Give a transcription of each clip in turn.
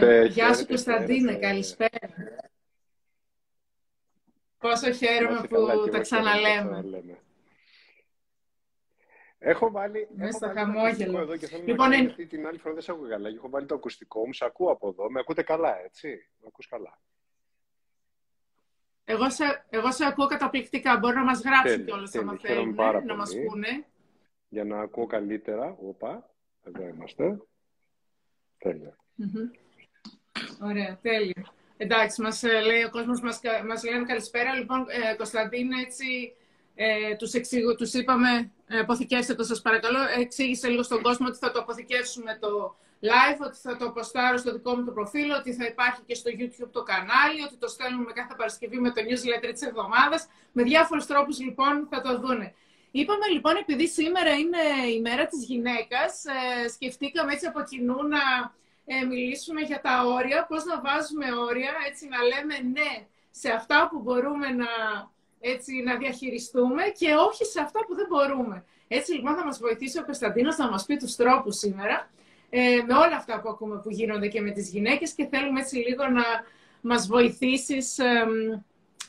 Ε, Γεια σου Κωνσταντίνε, καλησπέρα. Πόσο χαίρομαι που τα ξαναλέμε. Έχω βάλει. Μέσα στο χαμόγελο. Εδώ και θέλω λοιπόν, να ξέρω, αυτή την άλλη φορά δεν σε ακούω καλά. Έχω βάλει το ακουστικό μου, σε ακούω από εδώ. Με ακούτε καλά, έτσι; Με ακούς καλά. Εγώ σε, εγώ σε ακούω καταπληκτικά. Μπορεί να μας γράψει κιόλας άμα θέλουν, να μας πούνε. Για να ακούω καλύτερα. Οπα, εδώ είμαστε. Τέλεια. Ωραία, τέλεια. Εντάξει, μας ε, λέει ο κόσμος, μας, μας λένε καλησπέρα. Λοιπόν, ε, Κωνσταντίνα, έτσι, ε, τους, εξηγου, τους είπαμε, ε, αποθηκεύστε το σας παρακαλώ. Εξήγησε λίγο στον κόσμο ότι θα το αποθηκεύσουμε το live, ότι θα το αποστάρω στο δικό μου το προφίλ, ότι θα υπάρχει και στο YouTube το κανάλι, ότι το στέλνουμε κάθε Παρασκευή με το newsletter της εβδομάδας. Με διάφορους τρόπους, λοιπόν, θα το δούνε. Είπαμε, λοιπόν, επειδή σήμερα είναι η μέρα της γυναίκας, ε, σκεφτήκαμε έτσι από κοινού να ε, μιλήσουμε για τα όρια, πώς να βάζουμε όρια, έτσι να λέμε ναι σε αυτά που μπορούμε να, έτσι, να διαχειριστούμε και όχι σε αυτά που δεν μπορούμε. Έτσι λοιπόν θα μας βοηθήσει ο Κωνσταντίνος να μας πει τους τρόπους σήμερα ε, με όλα αυτά που ακούμε που γίνονται και με τις γυναίκες και θέλουμε έτσι λίγο να μας βοηθήσεις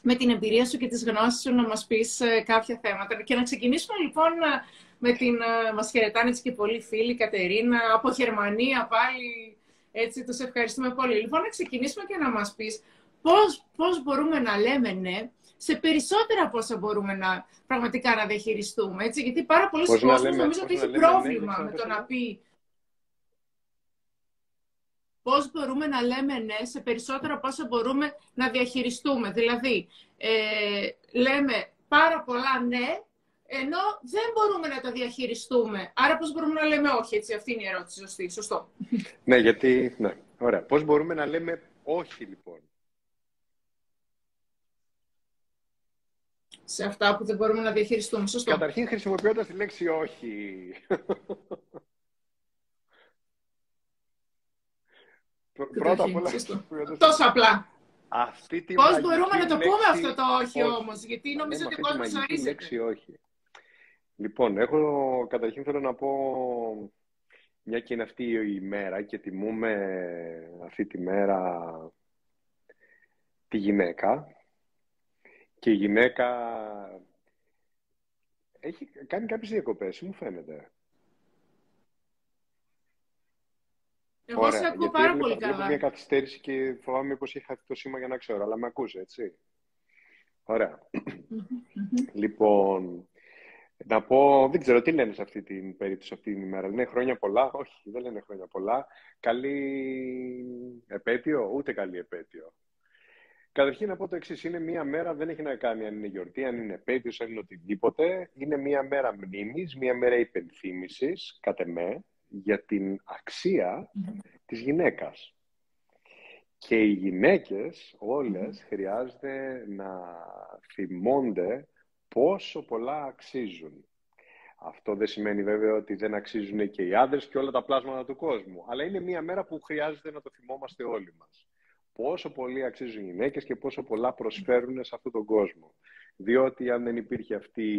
με την εμπειρία σου και τις γνώσεις σου να μας πεις ε, κάποια θέματα. Και να ξεκινήσουμε λοιπόν ε, με την, ε, μας χαιρετάνε και πολλοί φίλοι, Κατερίνα, από Γερμανία πάλι, έτσι, τους ευχαριστούμε πολύ. Λοιπόν, να ξεκινήσουμε και να μας πεις πώς, πώς μπορούμε να λέμε ναι σε περισσότερα από όσα μπορούμε να πραγματικά να διαχειριστούμε. Έτσι, γιατί πάρα πολλοί κόσμοι νομίζω ότι έχει ναι, πρόβλημα ναι, με το να πει πώς μπορούμε να λέμε ναι σε περισσότερα από όσα μπορούμε να διαχειριστούμε. Δηλαδή, ε, λέμε πάρα πολλά ναι, ενώ δεν μπορούμε να τα διαχειριστούμε. Άρα πώς μπορούμε να λέμε όχι, έτσι, αυτή είναι η ερώτηση, σωστή, σωστό. Ναι, γιατί, ναι, ωραία. Πώς μπορούμε να λέμε όχι, λοιπόν; Σε αυτά που δεν μπορούμε να διαχειριστούμε, σωστό. Καταρχήν χρησιμοποιώντας τη λέξη όχι. Πρώτα απ' όλα. Τόσο απλά. Αυτή τη Πώς μπορούμε να το πούμε αυτό το όχι, όχι. όμως, γιατί νομίζω ότι ο κόσμος ορίζεται. λέξη όχι. Λοιπόν, έχω καταρχήν θέλω να πω μια και είναι αυτή η μέρα και τιμούμε αυτή τη μέρα τη γυναίκα και η γυναίκα έχει κάνει κάποιες διακοπές, μου φαίνεται. Εγώ Ωραία, σε ακούω πάρα πολύ καλά. Έχω μια καθυστέρηση και φοβάμαι πως είχα το σήμα για να ξέρω, αλλά με ακούς, έτσι. Ωραία. λοιπόν, να πω, δεν ξέρω τι λένε σε αυτή την περίπτωση αυτή την ημέρα. Λένε χρόνια πολλά. Όχι, δεν λένε χρόνια πολλά. Καλή επέτειο, ούτε καλή επέτειο. Καταρχήν να πω το εξής: Είναι μία μέρα, δεν έχει να κάνει αν είναι γιορτή, αν είναι επέτειος, αν είναι οτιδήποτε. Είναι μία μέρα μνήμης, μία μέρα υπενθύμησης, κατ' εμέ, για την αξία της γυναίκας. Και οι γυναίκες όλες χρειάζεται να θυμώνται πόσο πολλά αξίζουν. Αυτό δεν σημαίνει βέβαια ότι δεν αξίζουν και οι άντρες και όλα τα πλάσματα του κόσμου. Αλλά είναι μια μέρα που χρειάζεται να το θυμόμαστε όλοι μας. Πόσο πολύ αξίζουν οι γυναίκες και πόσο πολλά προσφέρουν σε αυτόν τον κόσμο. Διότι αν δεν υπήρχε αυτή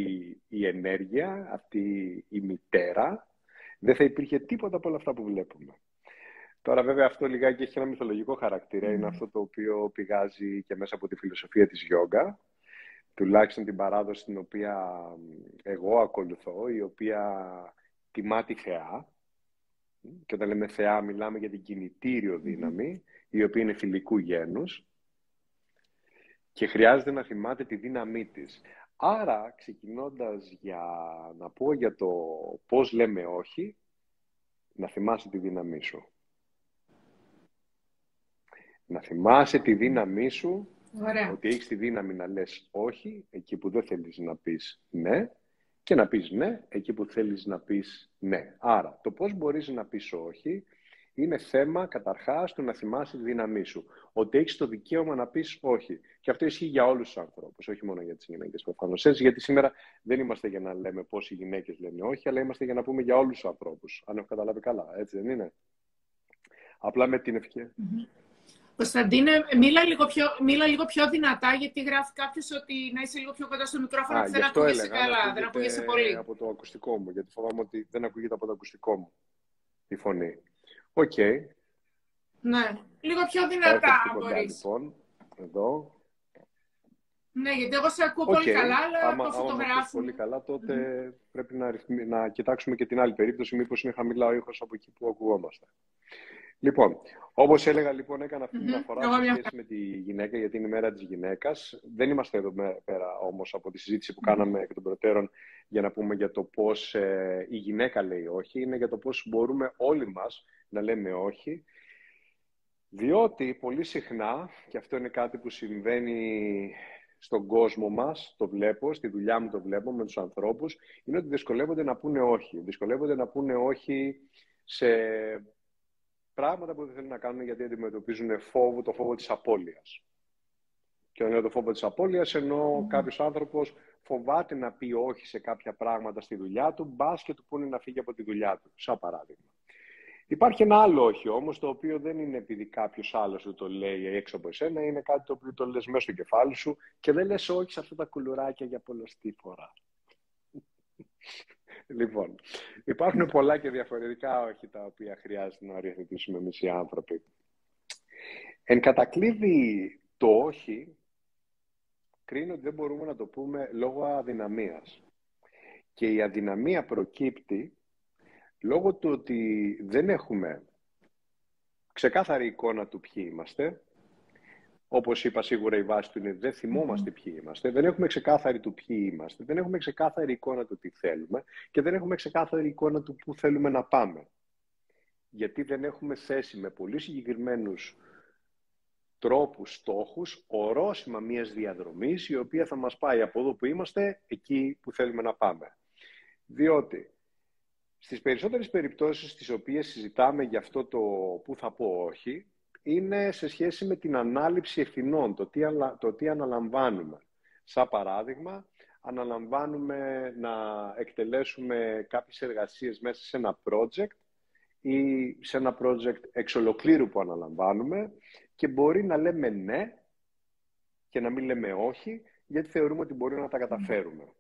η ενέργεια, αυτή η μητέρα, δεν θα υπήρχε τίποτα από όλα αυτά που βλέπουμε. Τώρα βέβαια αυτό λιγάκι έχει ένα μυθολογικό χαρακτήρα, είναι αυτό το οποίο πηγάζει και μέσα από τη φιλοσοφία της γιόγκα, τουλάχιστον την παράδοση την οποία εγώ ακολουθώ, η οποία τιμά τη θεά, και όταν λέμε θεά μιλάμε για την κινητήριο δύναμη, η οποία είναι φιλικού γένους, και χρειάζεται να θυμάται τη δύναμή της. Άρα, ξεκινώντας για να πω για το πώς λέμε όχι, να θυμάσαι τη δύναμή σου. Να θυμάσαι τη δύναμή σου, ότι έχεις τη δύναμη να λες όχι, εκεί που δεν θέλεις να πεις ναι, και να πεις ναι, εκεί που θέλεις να πεις ναι. Άρα, το πώς μπορείς να πεις όχι, είναι θέμα καταρχάς του να θυμάσαι τη δύναμή σου. Ότι έχεις το δικαίωμα να πεις όχι. Και αυτό ισχύει για όλους τους ανθρώπους, όχι μόνο για τις γυναίκες προφανώς. Γιατί σήμερα δεν είμαστε για να λέμε πώ οι γυναίκες λένε όχι, αλλά είμαστε για να πούμε για όλους τους ανθρώπους. Αν έχω καταλάβει καλά, έτσι δεν είναι; Απλά με την ευκαιρία. Mm-hmm. Κωνσταντίνε, μίλα λίγο, πιο, μίλα λίγο πιο δυνατά, γιατί γράφει κάποιος ότι να είσαι λίγο πιο κοντά στο μικρόφωνο και δεν ακούγεσαι καλά, δεν ακούγεσαι πολύ. Από το ακουστικό μου, γιατί φοβάμαι ότι δεν ακούγεται από το ακουστικό μου η φωνή. OK. Okay. Ναι, λίγο πιο δυνατά μπορείς. Λοιπόν, εδώ. Ναι, γιατί εγώ σε ακούω πολύ καλά, αλλά άμα, το φωτογράφουμε. πολύ καλά, τότε πρέπει να, να κοιτάξουμε και την άλλη περίπτωση, μήπως είναι χαμηλά ο ήχος από εκεί που ακουγόμαστε. Λοιπόν, όπως έλεγα, λοιπόν, έκανα αυτή την αναφορά σε σχέση με τη γυναίκα, γιατί είναι η μέρα της γυναίκας. Δεν είμαστε εδώ πέρα όμως από τη συζήτηση που κάναμε εκ των προτέρων για να πούμε για το πώς ε, η γυναίκα λέει όχι. Είναι για το πώς μπορούμε όλοι μας να λέμε όχι. Διότι πολύ συχνά, και αυτό είναι κάτι που συμβαίνει στον κόσμο μας, το βλέπω, στη δουλειά μου το βλέπω με τους ανθρώπους, είναι ότι δυσκολεύονται να πούνε όχι. Δυσκολεύονται να πούνε όχι σε πράγματα που δεν θέλουν να κάνουν γιατί αντιμετωπίζουν φόβο, το φόβο της απώλειας. Και όταν λέω το φόβο της απώλειας, ενώ mm. κάποιος άνθρωπος φοβάται να πει όχι σε κάποια πράγματα στη δουλειά του, μπας και του πούνε να φύγει από τη δουλειά του, σαν παράδειγμα. Υπάρχει ένα άλλο όχι όμως, το οποίο δεν είναι επειδή κάποιος άλλος σου το λέει έξω από εσένα, είναι κάτι το οποίο το λες μέσα στο κεφάλι σου και δεν λες όχι σε αυτά τα κουλουράκια για πολλωστή φορά. Λοιπόν, υπάρχουν πολλά και διαφορετικά όχι τα οποία χρειάζεται να οριοθετήσουμε εμείς οι άνθρωποι. Εν κατακλείδη το όχι, κρίνω ότι δεν μπορούμε να το πούμε λόγω αδυναμίας. Και η αδυναμία προκύπτει λόγω του ότι δεν έχουμε ξεκάθαρη εικόνα του ποιοι είμαστε, Όπως είπα, σίγουρα η βάση του είναι δεν θυμόμαστε ποιοι είμαστε, δεν έχουμε ξεκάθαρη του ποιοι είμαστε, δεν έχουμε ξεκάθαρη εικόνα του τι θέλουμε και δεν έχουμε ξεκάθαρη εικόνα του πού θέλουμε να πάμε. Γιατί δεν έχουμε θέσει με πολύ συγκεκριμένους τρόπους, στόχους, ορόσημα μιας διαδρομής η οποία θα μας πάει από εδώ που είμαστε εκεί που θέλουμε να πάμε. Διότι στις περισσότερες περιπτώσεις στις οποίες συζητάμε για αυτό το που θα πω όχι, είναι σε σχέση με την ανάληψη ευθυνών, το τι, το τι αναλαμβάνουμε. Σαν παράδειγμα, αναλαμβάνουμε να εκτελέσουμε κάποιες εργασίες μέσα σε ένα project ή σε ένα project εξ ολοκλήρου που αναλαμβάνουμε και μπορεί να λέμε ναι και να μην λέμε όχι, γιατί θεωρούμε ότι μπορούμε να τα καταφέρουμε.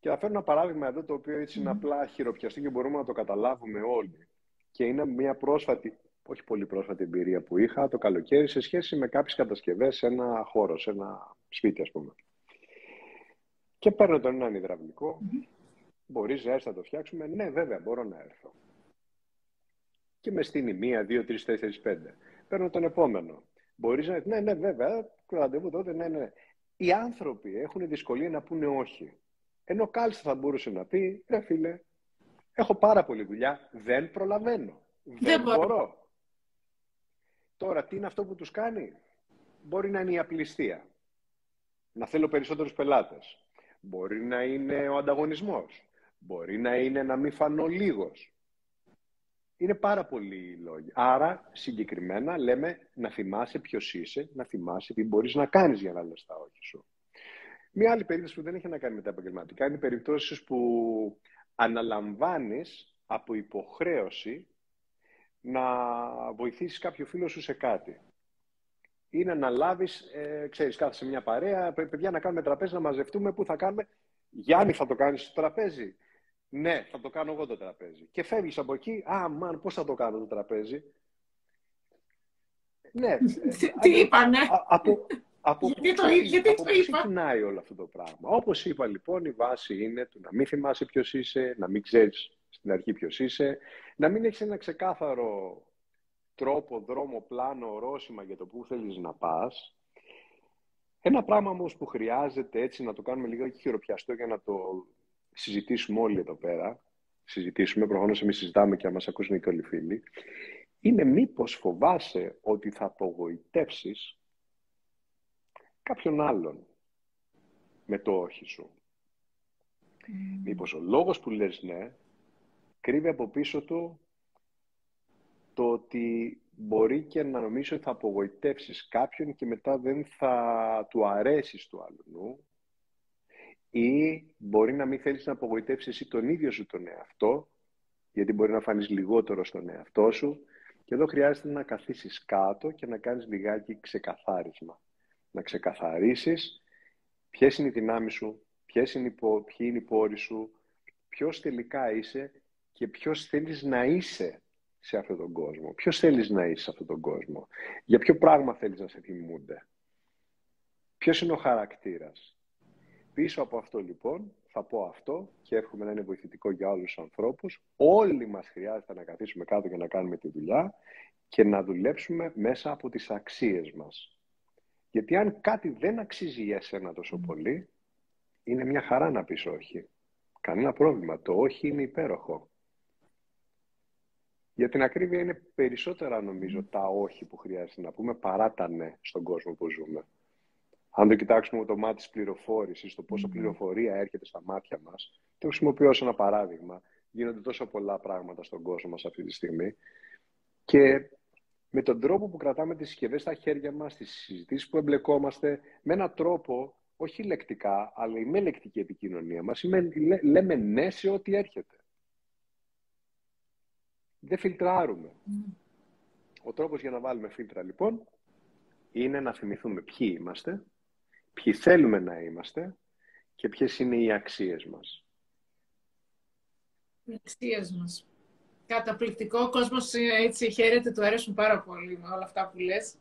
Και θα φέρω ένα παράδειγμα εδώ, το οποίο έτσι είναι απλά χειροπιαστή και μπορούμε να το καταλάβουμε όλοι. Και είναι μια πρόσφατη όχι πολύ πρόσφατη εμπειρία που είχα το καλοκαίρι σε σχέση με κάποιες κατασκευές σε ένα χώρο, σε ένα σπίτι ας πούμε. Και παίρνω τον έναν υδραυλικό, mm-hmm. μπορείς να έρθεις να το φτιάξουμε; Ναι, βέβαια, μπορώ να έρθω. Και με στείνει μία, δύο, τρεις, τέσσερις, πέντε. Παίρνω τον επόμενο. Μπορείς να. Ναι, ναι, βέβαια, ραντεβού τότε, ναι, ναι. Οι άνθρωποι έχουν δυσκολία να πούνε όχι. Ενώ κάλλιστα θα μπορούσε να πει, ρε φίλε, έχω πάρα πολλή δουλειά, δεν προλαβαίνω. Δεν, δεν μπορώ. Τώρα, τι είναι αυτό που τους κάνει; Μπορεί να είναι η απληστία. Να θέλω περισσότερους πελάτες. Μπορεί να είναι ο ανταγωνισμός. Μπορεί να είναι να μην φανώ λίγος. Είναι πάρα πολλοί λόγοι. Άρα, συγκεκριμένα, λέμε να θυμάσαι ποιος είσαι, να θυμάσαι τι μπορείς να κάνεις για να λες τα όχι σου. Μία άλλη περίπτωση που δεν έχει να κάνει με τα επαγγελματικά είναι οι περιπτώσεις που αναλαμβάνεις από υποχρέωση να βοηθήσεις κάποιο φίλο σου σε κάτι. Ή να αναλάβει, ε, ξέρεις, κάθεσαι μια παρέα, παιδιά να κάνουμε τραπέζι, να μαζευτούμε, πού θα κάνουμε. Γιάννη, θα το κάνεις στο τραπέζι; Ναι, θα το κάνω εγώ το τραπέζι. Και φεύγεις από εκεί, α, μαν, πώς θα το κάνω το τραπέζι; Ναι. Τι είπανε; Από, από γιατί το, γιατί το είπα; ξεκινάει όλο αυτό το πράγμα. Όπως είπα λοιπόν, η βάση είναι του να μην θυμάσαι ποιος είσαι, να μην ξέρεις στην αρχή ποιος είσαι, να μην έχεις ένα ξεκάθαρο τρόπο, δρόμο, πλάνο, ορόσημα για το πού θέλεις να πας. Ένα πράγμα όμως που χρειάζεται έτσι να το κάνουμε λίγο χειροπιαστό για να το συζητήσουμε όλοι εδώ πέρα, συζητήσουμε, προφανώς εμείς συζητάμε και να μας ακούσουν και όλοι οι φίλοι, είναι μήπως φοβάσαι ότι θα απογοητεύσεις κάποιον άλλον με το όχι σου. Mm. Μήπως ο λόγος που λες ναι κρύβει από πίσω του το ότι μπορεί και να νομίσει ότι θα απογοητεύσεις κάποιον και μετά δεν θα του αρέσεις του άλλου ή μπορεί να μην θέλεις να απογοητεύσεις εσύ τον ίδιο σου τον εαυτό γιατί μπορεί να φανείς λιγότερο στον εαυτό σου και εδώ χρειάζεται να καθίσεις κάτω και να κάνεις λιγάκι ξεκαθάρισμα. Να ξεκαθαρίσεις ποιες είναι οι δυνάμεις σου, ποιες είναι οι, ποιοι είναι οι πόροι σου, ποιος τελικά είσαι και ποιος θέλεις να είσαι σε αυτόν τον κόσμο; Ποιος θέλεις να είσαι σε αυτόν τον κόσμο; Για ποιο πράγμα θέλεις να σε θυμούνται; Ποιος είναι ο χαρακτήρας; Πίσω από αυτό λοιπόν θα πω αυτό και εύχομαι να είναι βοηθητικό για όλους τους ανθρώπους. Όλοι μας χρειάζεται να καθίσουμε κάτω για να κάνουμε τη δουλειά και να δουλέψουμε μέσα από τις αξίες μας. Γιατί αν κάτι δεν αξίζει για εσένα τόσο πολύ, είναι μια χαρά να πεις όχι. Κανένα πρόβλημα. Το όχι είναι υπέροχο. Για την ακρίβεια είναι περισσότερα νομίζω τα όχι που χρειάζεται να πούμε παρά τα ναι στον κόσμο που ζούμε. Αν το κοιτάξουμε με το μάτι της πληροφόρησης, το πόσο πληροφορία έρχεται στα μάτια μας, το χρησιμοποιώ ως ένα παράδειγμα. Γίνονται τόσο πολλά πράγματα στον κόσμο μας αυτή τη στιγμή. Και με τον τρόπο που κρατάμε τις συσκευές στα χέρια μας, τις συζητήσεις που εμπλεκόμαστε, με έναν τρόπο, όχι λεκτικά, αλλά η με λεκτική επικοινωνία μας, λέμε ναι σε ό,τι έρχεται. Δεν φιλτράρουμε. Ο τρόπος για να βάλουμε φίλτρα, λοιπόν, είναι να θυμηθούμε ποιοι είμαστε, ποιοι θέλουμε να είμαστε και ποιες είναι οι αξίες μας. Οι αξίες μας. Καταπληκτικό. Ο κόσμος ε, έτσι χαίρεται, του αρέσουν πάρα πολύ με όλα αυτά που λες.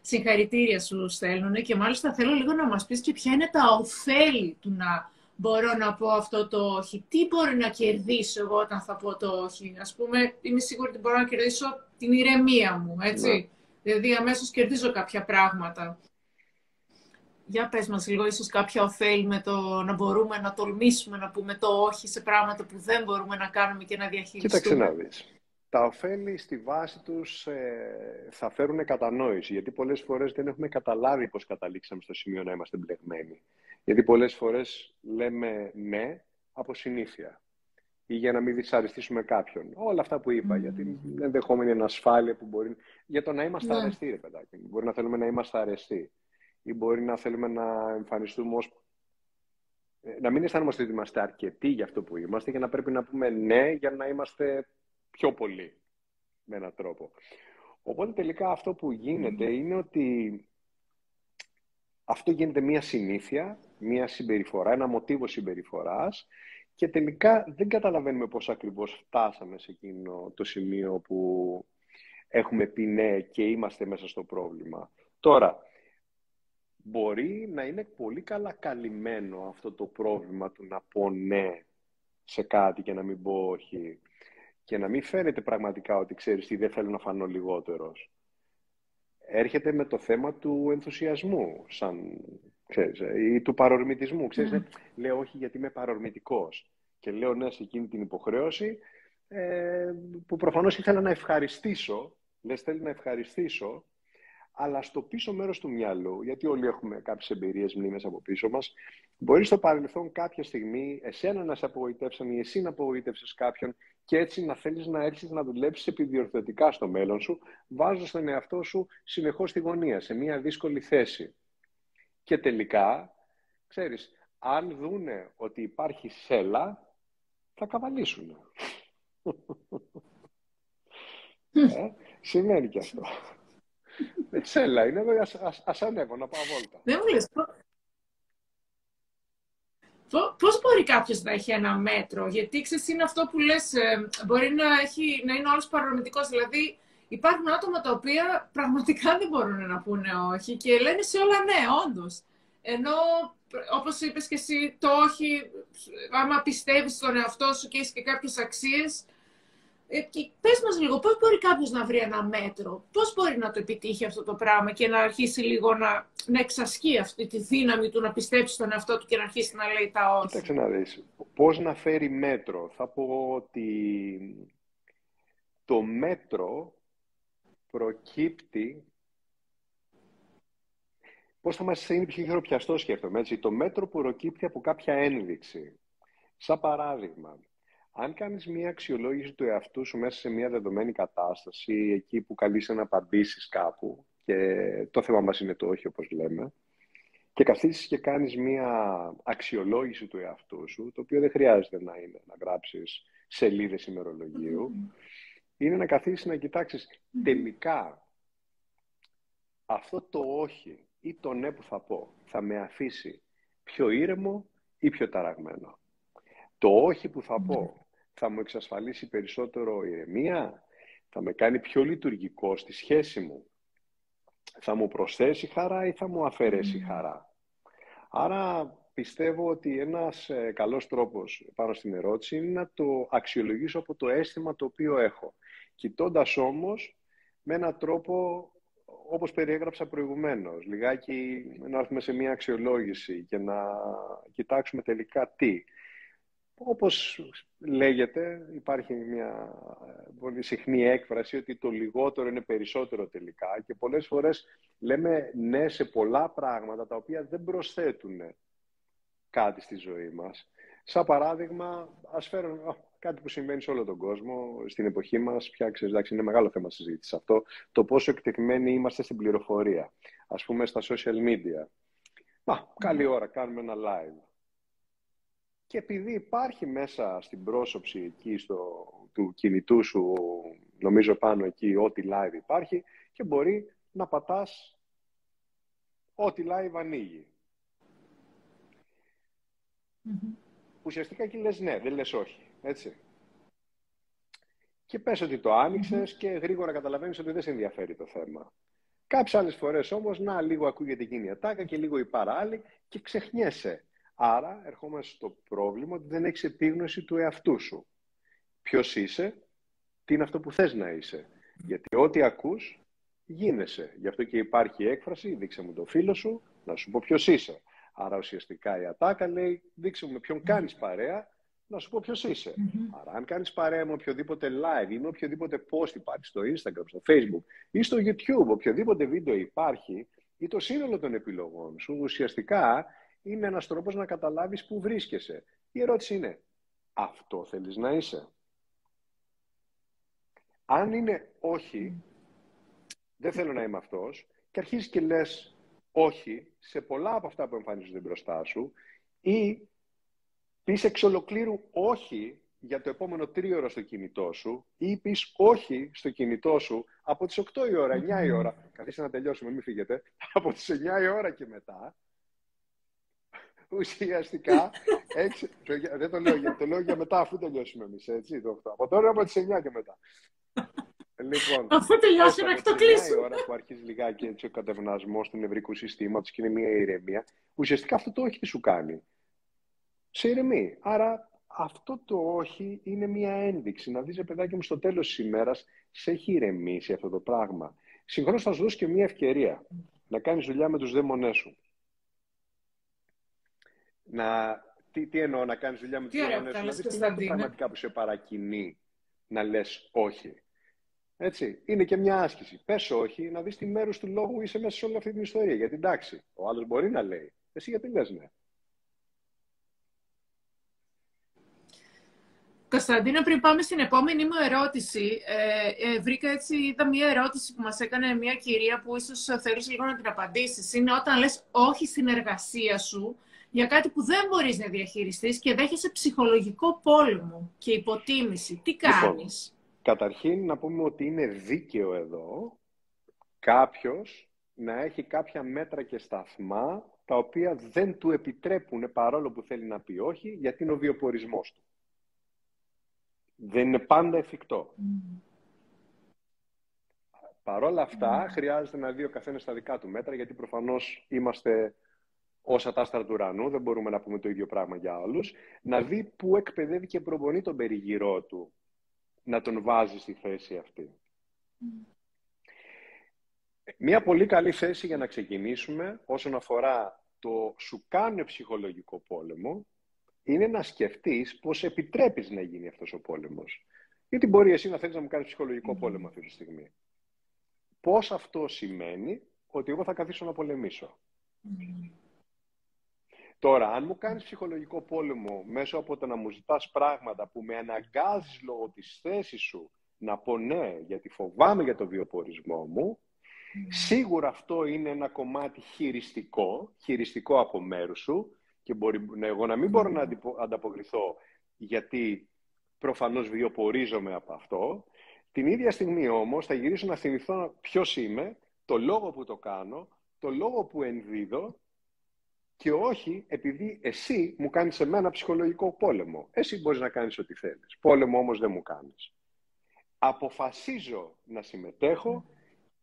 Συγχαρητήρια σου στέλνουν και μάλιστα θέλω λίγο να μας πεις και ποια είναι τα ωφέλη του να μπορώ να πω αυτό το όχι. Τι μπορεί να κερδίσω εγώ όταν θα πω το όχι; Ας πούμε, είμαι σίγουρη ότι μπορώ να κερδίσω την ηρεμία μου, έτσι. Ναι. Δηλαδή, αμέσως κερδίζω κάποια πράγματα. Για πες μας λίγο, ίσως κάποια ωφέλη με το να μπορούμε να τολμήσουμε να πούμε το όχι σε πράγματα που δεν μπορούμε να κάνουμε και να διαχειριστούμε. Κοίταξε να δεις. Τα ωφέλη στη βάση τους ε, θα φέρουν κατανόηση, γιατί πολλές φορές δεν έχουμε καταλάβει πώς καταλήξαμε στο σημείο να είμαστε μπλεγμένοι. Γιατί πολλές φορές λέμε ναι από συνήθεια ή για να μην δυσαρεστήσουμε κάποιον. Όλα αυτά που είπα, mm. για την ενδεχόμενη ανασφάλεια που μπορεί... Για το να είμαστε ναι. αρεστοί, ρε παιδάκι. Μπορεί να θέλουμε να είμαστε αρεστοί ή μπορεί να θέλουμε να εμφανιστούμε ως... Ε, να μην αισθάνομαστε ότι είμαστε αρκετοί για αυτό που είμαστε και να πρέπει να πούμε ναι για να είμαστε πιο πολλοί με έναν τρόπο. Οπότε τελικά αυτό που γίνεται είναι ότι αυτό γίνεται μία συνήθεια, μία συμπεριφορά, ένα μοτίβο συμπεριφοράς και τελικά δεν καταλαβαίνουμε πώς ακριβώς φτάσαμε σε εκείνο το σημείο που έχουμε πει ναι και είμαστε μέσα στο πρόβλημα. Τώρα, μπορεί να είναι πολύ καλά καλυμμένο αυτό το πρόβλημα του να πω ναι σε κάτι και να μην πω όχι και να μην φαίνεται πραγματικά ότι ξέρεις τι δεν θέλω να φανώ λιγότερος. Έρχεται με το θέμα του ενθουσιασμού σαν, ξέρεις, ε, ή του παρορμητισμού. Ξέρεις, mm. λέω όχι γιατί είμαι παρορμητικός και λέω ναι σε εκείνη την υποχρέωση ε, που προφανώς ήθελα να ευχαριστήσω, λες θέλει να ευχαριστήσω αλλά στο πίσω μέρος του μυαλού, γιατί όλοι έχουμε κάποιες εμπειρίες, μνήμες από πίσω μας, μπορεί στο παρελθόν κάποια στιγμή εσένα να σε απογοητεύσαν ή εσύ να απογοητεύσεις κάποιον και έτσι να θέλεις να έρθεις να δουλέψεις επιδιορθωτικά στο μέλλον σου, βάζοντας τον εαυτό σου συνεχώς στη γωνία, σε μια δύσκολη θέση. Και τελικά, ξέρεις, αν δούνε ότι υπάρχει σέλα, θα καβαλήσουν. ε, σημαίνει και αυτό. Τσέλα είναι εδώ, ας, ας, ας ανέβω να πάω βόλτα. Δεν μου λες, Πώς μπορεί κάποιος να έχει ένα μέτρο, γιατί ξέρεις είναι αυτό που λες, ε, μπορεί να, έχει, να είναι όλος παρορμητικός, δηλαδή υπάρχουν άτομα τα οποία πραγματικά δεν μπορούν να πούνε όχι και λένε σε όλα ναι, όντως. Ενώ, όπως είπες και εσύ, το όχι, άμα πιστεύεις στον εαυτό σου και έχεις και κάποιες αξίες, ε, πες μας λίγο, πώς μπορεί κάποιος να βρει ένα μέτρο, πώς μπορεί να το επιτύχει αυτό το πράγμα και να αρχίσει λίγο να, να εξασκεί αυτή τη δύναμη του, να πιστέψει στον εαυτό του και να αρχίσει να λέει τα όχι; Κοίταξε να δεις, πώς να φέρει μέτρο. Θα πω ότι το μέτρο προκύπτει Πώς θα μας είναι πιο χειροπιαστό σκέφτομαι, έτσι. Το μέτρο που προκύπτει από κάποια ένδειξη. Σαν παράδειγμα, αν κάνεις μία αξιολόγηση του εαυτού σου μέσα σε μία δεδομένη κατάσταση, εκεί που καλείσαι να απαντήσεις κάπου, και το θέμα μας είναι το όχι όπως λέμε, και καθίσεις και κάνεις μία αξιολόγηση του εαυτού σου, το οποίο δεν χρειάζεται να είναι να γράψεις σελίδες είναι να καθίσεις να κοιτάξεις τελικά αυτό το όχι ή το ναι που θα πω θα με αφήσει πιο ήρεμο ή πιο ταραγμένο. Το όχι που θα πω θα μου εξασφαλίσει περισσότερο ηρεμία, θα με κάνει πιο λειτουργικό στη σχέση μου. Θα μου προσθέσει χαρά ή θα μου αφαιρέσει χαρά. Άρα πιστεύω ότι ένας ε, καλός τρόπος πάνω στην ερώτηση είναι να το αξιολογήσω από το αίσθημα το οποίο έχω. Κοιτώντας όμως με έναν τρόπο όπως περιέγραψα προηγουμένως, λιγάκι να έρθουμε σε μια αξιολόγηση και να κοιτάξουμε τελικά τι. Όπως λέγεται, υπάρχει μια πολύ συχνή έκφραση ότι το λιγότερο είναι περισσότερο τελικά και πολλές φορές λέμε ναι σε πολλά πράγματα τα οποία δεν προσθέτουν κάτι στη ζωή μας. Σαν παράδειγμα, ας φέρω κάτι που συμβαίνει σε όλο τον κόσμο, στην εποχή μας, πια ξέρεις, εντάξει, είναι μεγάλο θέμα συζήτησης αυτό, το πόσο εκτεθειμένοι είμαστε στην πληροφορία. Ας πούμε στα social media. Μα, καλή ώρα, κάνουμε ένα live. Και επειδή υπάρχει μέσα στην πρόσωψη εκεί στο, του κινητού σου, νομίζω πάνω εκεί, ό,τι live υπάρχει, και μπορεί να πατάς ό,τι live ανοίγει. Mm-hmm. Ουσιαστικά εκεί λες ναι, δεν λες όχι. Έτσι. Και πες ότι το άνοιξες και γρήγορα καταλαβαίνεις ότι δεν σε ενδιαφέρει το θέμα. Κάποιες άλλες φορές όμως, να, λίγο ακούγεται εκείνη η ατάκα και λίγο η παράλληλη και ξεχνιέσαι. Άρα, ερχόμαστε στο πρόβλημα ότι δεν έχεις επίγνωση του εαυτού σου. Ποιος είσαι, τι είναι αυτό που θες να είσαι. Γιατί ό,τι ακούς, γίνεσαι. Γι' αυτό και υπάρχει η έκφραση, δείξε μου το φίλο σου, να σου πω ποιος είσαι. Άρα ουσιαστικά η ατάκα λέει, δείξε μου με ποιον κάνεις παρέα, να σου πω ποιος είσαι. Άρα, αν κάνεις παρέα με οποιοδήποτε live ή με οποιοδήποτε post υπάρχει στο Instagram, στο Facebook ή στο YouTube, οποιοδήποτε βίντεο υπάρχει ή το σύνολο των επιλογών σου, ουσιαστικά είναι ένας τρόπος να καταλάβεις πού βρίσκεσαι. Η ερώτηση είναι, αυτό θέλεις να είσαι; Αν είναι όχι, δεν θέλω να είμαι αυτός, και αρχίζεις και λες όχι σε πολλά από αυτά που εμφανίζονται μπροστά σου ή πεις εξ ολοκλήρου όχι για το επόμενο τρίωρο στο κινητό σου ή πεις όχι στο κινητό σου από τις 8 η ώρα, 9 η ώρα, καθίστε να τελειώσουμε, μην φύγετε, από τις 9 η ώρα και μετά, ουσιαστικά, έξι, δεν το λέω, για, το λέω για μετά αφού τελειώσουμε εμείς, έτσι, το Από τώρα από τις 9 και μετά. Λοιπόν, Αφού τελειώσουμε εκ το κλείσιμο. Η ώρα που αρχίζει λιγάκι έτσι, ο κατευνασμός του νευρικού συστήματος και είναι μια ηρεμία, ουσιαστικά αυτό το όχι τι σου κάνει. Σε ηρεμεί. Άρα αυτό το όχι είναι μια ένδειξη. Να δεις, παιδάκι μου, στο τέλος της ημέρας σε έχει ηρεμήσει αυτό το πράγμα. Συγχρόνως θα σου δώσει και μια ευκαιρία να κάνεις δουλειά με τους δαίμονές σου. Να... Τι, τι εννοώ να κάνεις δουλειά με τους δαίμονές σου. Να δεις τι είναι πραγματικά που σε παρακινεί να λες όχι. Έτσι. Είναι και μια άσκηση. Πες όχι, να δεις τι μέρο του λόγου είσαι μέσα σε όλη αυτή την ιστορία. Γιατί εντάξει, ο άλλος μπορεί να λέει. Εσύ γιατί λες ναι. Κωνσταντίνο, πριν πάμε στην επόμενη μου ερώτηση, ε, ε, βρήκα έτσι, είδα μια ερώτηση που μας έκανε μια κυρία που ίσως θέλεις λίγο να την απαντήσεις. Είναι όταν λες όχι στην εργασία σου για κάτι που δεν μπορείς να διαχειριστείς και δέχεσαι ψυχολογικό πόλεμο και υποτίμηση. Τι λοιπόν, κάνεις; Καταρχήν να πούμε ότι είναι δίκαιο εδώ κάποιος να έχει κάποια μέτρα και σταθμά τα οποία δεν του επιτρέπουν παρόλο που θέλει να πει όχι γιατί είναι ο βιοπορισμός του. Δεν είναι πάντα εφικτό. Mm. Παρόλα αυτά, χρειάζεται να δει ο καθένας τα δικά του μέτρα, γιατί προφανώς είμαστε ως ατάστρα του ουρανού, δεν μπορούμε να πούμε το ίδιο πράγμα για όλους, να δει πού εκπαιδεύει και προπονεί τον περιγυρό του να τον βάζει στη θέση αυτή. Μία πολύ καλή θέση για να ξεκινήσουμε όσον αφορά το σου κάνουν ψυχολογικό πόλεμο είναι να σκεφτείς πώς επιτρέπεις να γίνει αυτός ο πόλεμος. Γιατί μπορεί εσύ να θέλεις να μου κάνεις ψυχολογικό πόλεμο αυτή τη στιγμή. Πώς αυτό σημαίνει ότι εγώ θα καθίσω να πολεμήσω. Τώρα, αν μου κάνεις ψυχολογικό πόλεμο μέσω από το να μου ζητάς πράγματα που με αναγκάζεις λόγω της θέσης σου να πω ναι, γιατί φοβάμαι για το βιοπορισμό μου, σίγουρα αυτό είναι ένα κομμάτι χειριστικό, χειριστικό από μέρους σου και μπορεί εγώ να μην μπορώ να ανταποκριθώ γιατί προφανώς βιοπορίζομαι από αυτό. Την ίδια στιγμή όμως θα γυρίσω να θυμηθώ ποιος είμαι, το λόγο που το κάνω, το λόγο που ενδίδω και όχι επειδή εσύ μου κάνεις σε μένα ψυχολογικό πόλεμο. Εσύ μπορείς να κάνεις ό,τι θέλεις. Πόλεμο όμως δεν μου κάνεις. αποφασίζω να συμμετέχω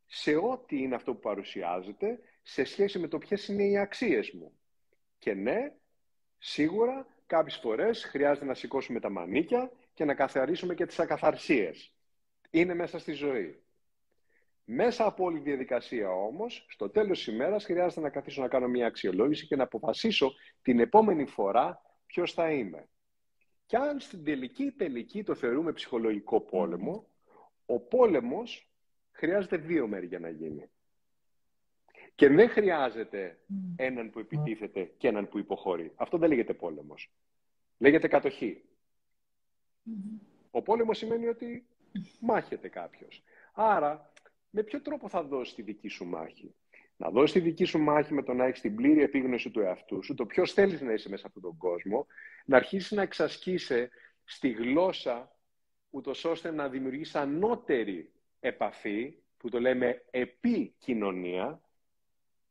σε ό,τι είναι αυτό που παρουσιάζεται σε σχέση με το ποιες είναι οι αξίες μου. Και ναι, σίγουρα κάποιες φορές χρειάζεται να σηκώσουμε τα μανίκια και να καθαρίσουμε και τις ακαθαρσίες. Είναι μέσα στη ζωή. Μέσα από όλη τη διαδικασία όμως, στο τέλος της ημέρας χρειάζεται να καθίσω να κάνω μια αξιολόγηση και να αποφασίσω την επόμενη φορά ποιος θα είμαι. Και αν στην τελική τελική το θεωρούμε ψυχολογικό πόλεμο, ο πόλεμος χρειάζεται δύο μέρη για να γίνει. Και δεν χρειάζεται έναν που επιτίθεται και έναν που υποχωρεί. Αυτό δεν λέγεται πόλεμος. Λέγεται κατοχή. Ο πόλεμος σημαίνει ότι μάχεται κάποιος. Άρα, με ποιο τρόπο θα δώσει τη δική σου μάχη; Να δώσει τη δική σου μάχη με το να έχεις την πλήρη επίγνωση του εαυτού σου, το ποιος θέλεις να είσαι μέσα σε αυτόν τον κόσμο, να αρχίσεις να εξασκήσει στη γλώσσα, ούτως ώστε να δημιουργήσει ανώτερη επαφή, που το λέμε επικοινωνία,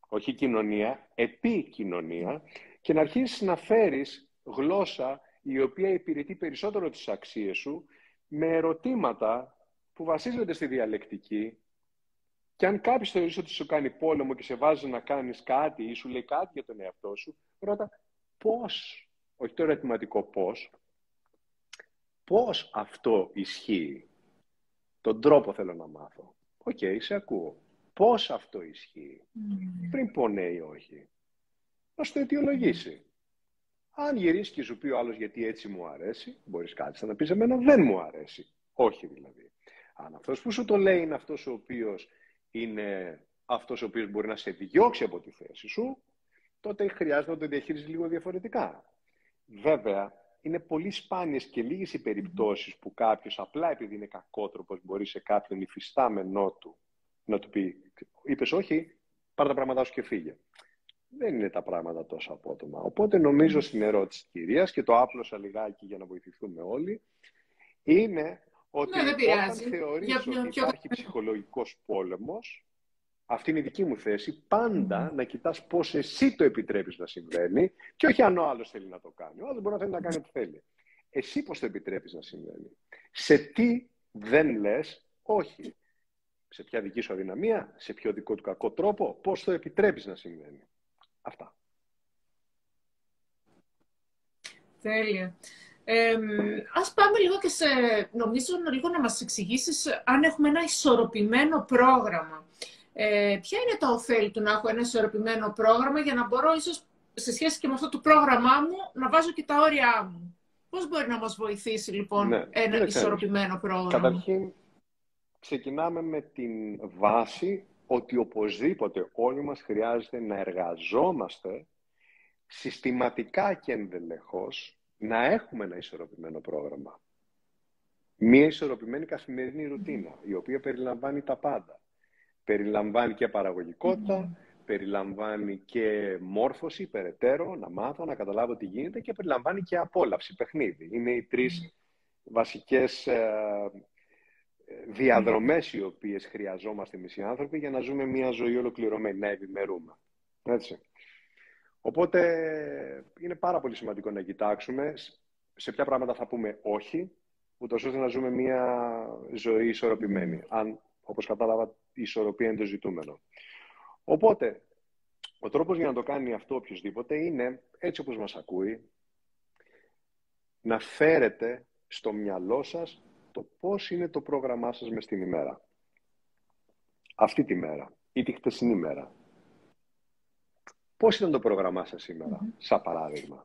όχι κοινωνία, επικοινωνία, και να αρχίσεις να φέρεις γλώσσα η οποία υπηρετεί περισσότερο τις αξίες σου, με ερωτήματα που βασίζονται στη διαλεκτική, και αν κάποιος θεωρείς ότι σου κάνει πόλεμο και σε βάζει να κάνεις κάτι ή σου λέει κάτι για τον εαυτό σου, ρώτα πώς, όχι το ερωτηματικό πώς, πώς αυτό ισχύει. Τον τρόπο θέλω να μάθω. OK, okay, σε ακούω. Πώς αυτό ισχύει. Mm. Πριν πω ναι ή όχι. Να το αιτιολογήσει. Αν γυρίσεις και σου πει ο άλλος γιατί έτσι μου αρέσει, μπορείς κάτι να πεις εμένα δεν μου αρέσει. Όχι δηλαδή. Αν αυτός που σου το λέει είναι αυτός ο οποίος είναι αυτός ο οποίος μπορεί να σε διώξει από τη θέση σου, τότε χρειάζεται να το διαχείριζεις λίγο διαφορετικά. Βέβαια, είναι πολύ σπάνιες και λίγες οι περιπτώσεις που κάποιος απλά επειδή είναι κακότροπος μπορεί σε κάποιον υφιστάμενό του να του πει είπες όχι, πάρε τα πράγματά σου και φύγε. Δεν είναι τα πράγματα τόσο απότομα. Οπότε νομίζω στην ερώτηση της κυρίας και το άπλωσα λιγάκι για να βοηθηθούμε όλοι, είναι ότι ναι, όταν θεωρείς ότι υπάρχει ψυχολογικός πόλεμος, αυτή είναι η δική μου θέση, πάντα να κοιτάς πώς εσύ το επιτρέπεις να συμβαίνει και όχι αν ο άλλος θέλει να το κάνει. Ο άλλος μπορεί να θέλει να κάνει ό,τι θέλει. Εσύ πώς το επιτρέπεις να συμβαίνει. Σε τι δεν λες όχι. Σε ποια δική σου αδυναμία, σε ποιο δικό του κακό τρόπο, πώς το επιτρέπεις να συμβαίνει. Αυτά. Τέλεια. Ε, ας πάμε λίγο και σε, νομίζω, λίγο να μας εξηγήσεις αν έχουμε ένα ισορροπημένο πρόγραμμα. Ε, ποια είναι τα ωφέλη του να έχω ένα ισορροπημένο πρόγραμμα για να μπορώ ίσως σε σχέση και με αυτό το πρόγραμμά μου να βάζω και τα όρια μου. Πώς μπορεί να μας βοηθήσει λοιπόν ναι, ένα ισορροπημένο πρόγραμμα; Καταρχήν ξεκινάμε με την βάση ότι οπωσδήποτε όλοι μας χρειάζεται να εργαζόμαστε συστηματικά και ενδελεχώς να έχουμε ένα ισορροπημένο πρόγραμμα. Μία ισορροπημένη καθημερινή ρουτίνα, η οποία περιλαμβάνει τα πάντα. Περιλαμβάνει και παραγωγικότητα, περιλαμβάνει και μόρφωση, περαιτέρω, να μάθω, να καταλάβω τι γίνεται και περιλαμβάνει και απόλαυση, παιχνίδι. Είναι οι τρεις βασικές ε, διαδρομές οι οποίες χρειαζόμαστε εμείς οι άνθρωποι για να ζούμε μια ζωή ολοκληρωμένη, να ευημερούμε. Έτσι. Οπότε είναι πάρα πολύ σημαντικό να κοιτάξουμε σε ποια πράγματα θα πούμε όχι, ούτως ώστε να ζούμε μια ζωή ισορροπημένη. Αν, όπως κατάλαβα, η ισορροπία είναι το ζητούμενο. Οπότε, ο τρόπος για να το κάνει αυτό οποιοδήποτε είναι, έτσι όπως μας ακούει, να φέρετε στο μυαλό σας το πώς είναι το πρόγραμμά σας μες την ημέρα. Αυτή τη μέρα ή τη χτεσινή μέρα. Πώς ήταν το πρόγραμμά σας σήμερα, σαν παράδειγμα;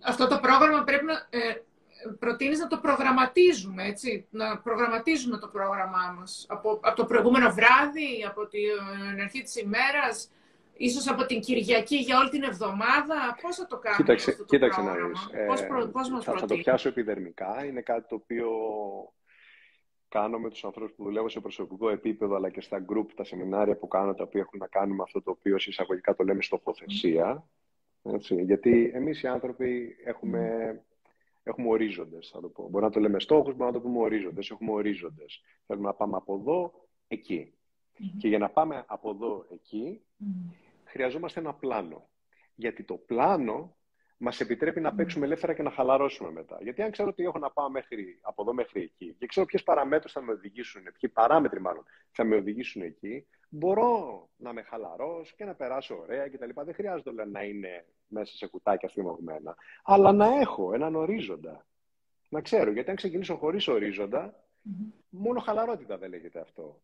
Αυτό το πρόγραμμα πρέπει να... Ε, προτείνεις να το προγραμματίζουμε, έτσι, να προγραμματίζουμε το πρόγραμμά μας από, από το προηγούμενο βράδυ, από την αρχή της ημέρας, ίσως από την Κυριακή για όλη την εβδομάδα. Πώς θα το κάνουμε κοίταξε, αυτό το κοίταξε πρόγραμμα, να πώς, προ, πώς μας θα, θα το πιάσω επιδερμικά, είναι κάτι το οποίο κάνω με τους ανθρώπους που δουλεύω σε προσωπικό επίπεδο αλλά και στα group, τα σεμινάρια που κάνω τα οποία έχουν να κάνουν με αυτό το οποίο εισαγωγικά το λέμε στοχοθεσία. Έτσι, γιατί εμείς οι άνθρωποι έχουμε, έχουμε ορίζοντες, θα το πω. Μπορεί να το λέμε στόχους, μπορεί να το πούμε ορίζοντες. Έχουμε ορίζοντες. Θέλουμε να πάμε από εδώ, εκεί. Και για να πάμε από εδώ, εκεί, χρειαζόμαστε ένα πλάνο. Γιατί το πλάνο μας επιτρέπει να παίξουμε ελεύθερα και να χαλαρώσουμε μετά. Γιατί αν ξέρω ότι έχω να πάω μέχρι, από εδώ μέχρι εκεί και ξέρω ποιες παραμέτρους θα με οδηγήσουν, ποιοι παράμετροι μάλλον θα με οδηγήσουν εκεί, μπορώ να με χαλαρώσω και να περάσω ωραία κτλ. Δεν χρειάζεται όλα να είναι μέσα σε κουτάκια θυμωμένα, αλλά να έχω έναν ορίζοντα. Να ξέρω, γιατί αν ξεκινήσω χωρίς ορίζοντα, μόνο χαλαρότητα δεν λέγεται αυτό.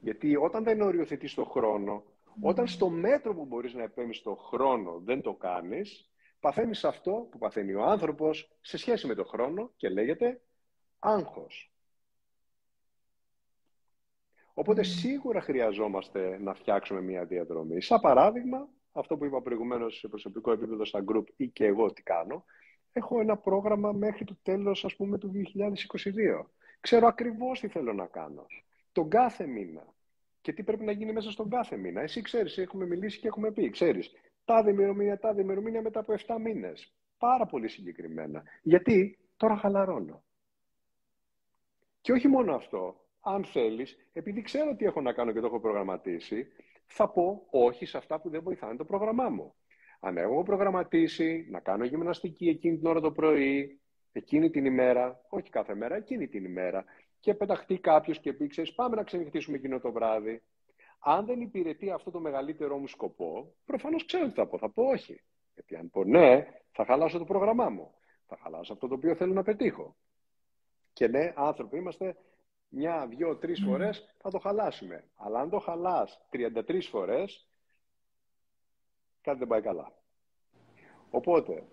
Γιατί όταν δεν οριοθετείς το χρόνο, όταν στο μέτρο που μπορείς να επέμβει το χρόνο δεν το κάνεις, παθαίνεις αυτό που παθαίνει ο άνθρωπος σε σχέση με το χρόνο και λέγεται άγχος. Οπότε σίγουρα χρειαζόμαστε να φτιάξουμε μια διαδρομή. Σαν παράδειγμα, αυτό που είπα προηγουμένως σε προσωπικό επίπεδο στα group ή και εγώ τι κάνω, έχω ένα πρόγραμμα μέχρι το τέλος ας πούμε του 2022. Ξέρω ακριβώς τι θέλω να κάνω. Τον κάθε μήνα. Και τι πρέπει να γίνει μέσα στον κάθε μήνα. Εσύ ξέρεις, έχουμε μιλήσει και έχουμε πει. Ξέρεις, τα ημερομηνία, τα ημερομηνία μετά από 7 μήνες. Πάρα πολύ συγκεκριμένα. Γιατί τώρα χαλαρώνω. Και όχι μόνο αυτό. Αν θέλεις, επειδή ξέρω τι έχω να κάνω και το έχω προγραμματίσει, θα πω όχι σε αυτά που δεν βοηθάνε το πρόγραμμά μου. Αν έχω προγραμματίσει να κάνω γυμναστική εκείνη την ώρα το πρωί, εκείνη την ημέρα, όχι κάθε μέρα, εκείνη την ημέρα, και πεταχτεί κάποιος και πει: Ξέρεις, πάμε να ξενυχτήσουμε εκείνο το βράδυ. Αν δεν υπηρετεί αυτό το μεγαλύτερό μου σκοπό, προφανώς ξέρω τι θα πω. Θα πω όχι. Γιατί αν πω ναι, θα χαλάσω το πρόγραμμά μου. Θα χαλάσω αυτό το οποίο θέλω να πετύχω. Και ναι, άνθρωποι είμαστε μια, δυο, τρεις mm. φορές θα το χαλάσουμε. Αλλά αν το χαλάς 33 φορές, κάτι δεν πάει καλά. Οπότε.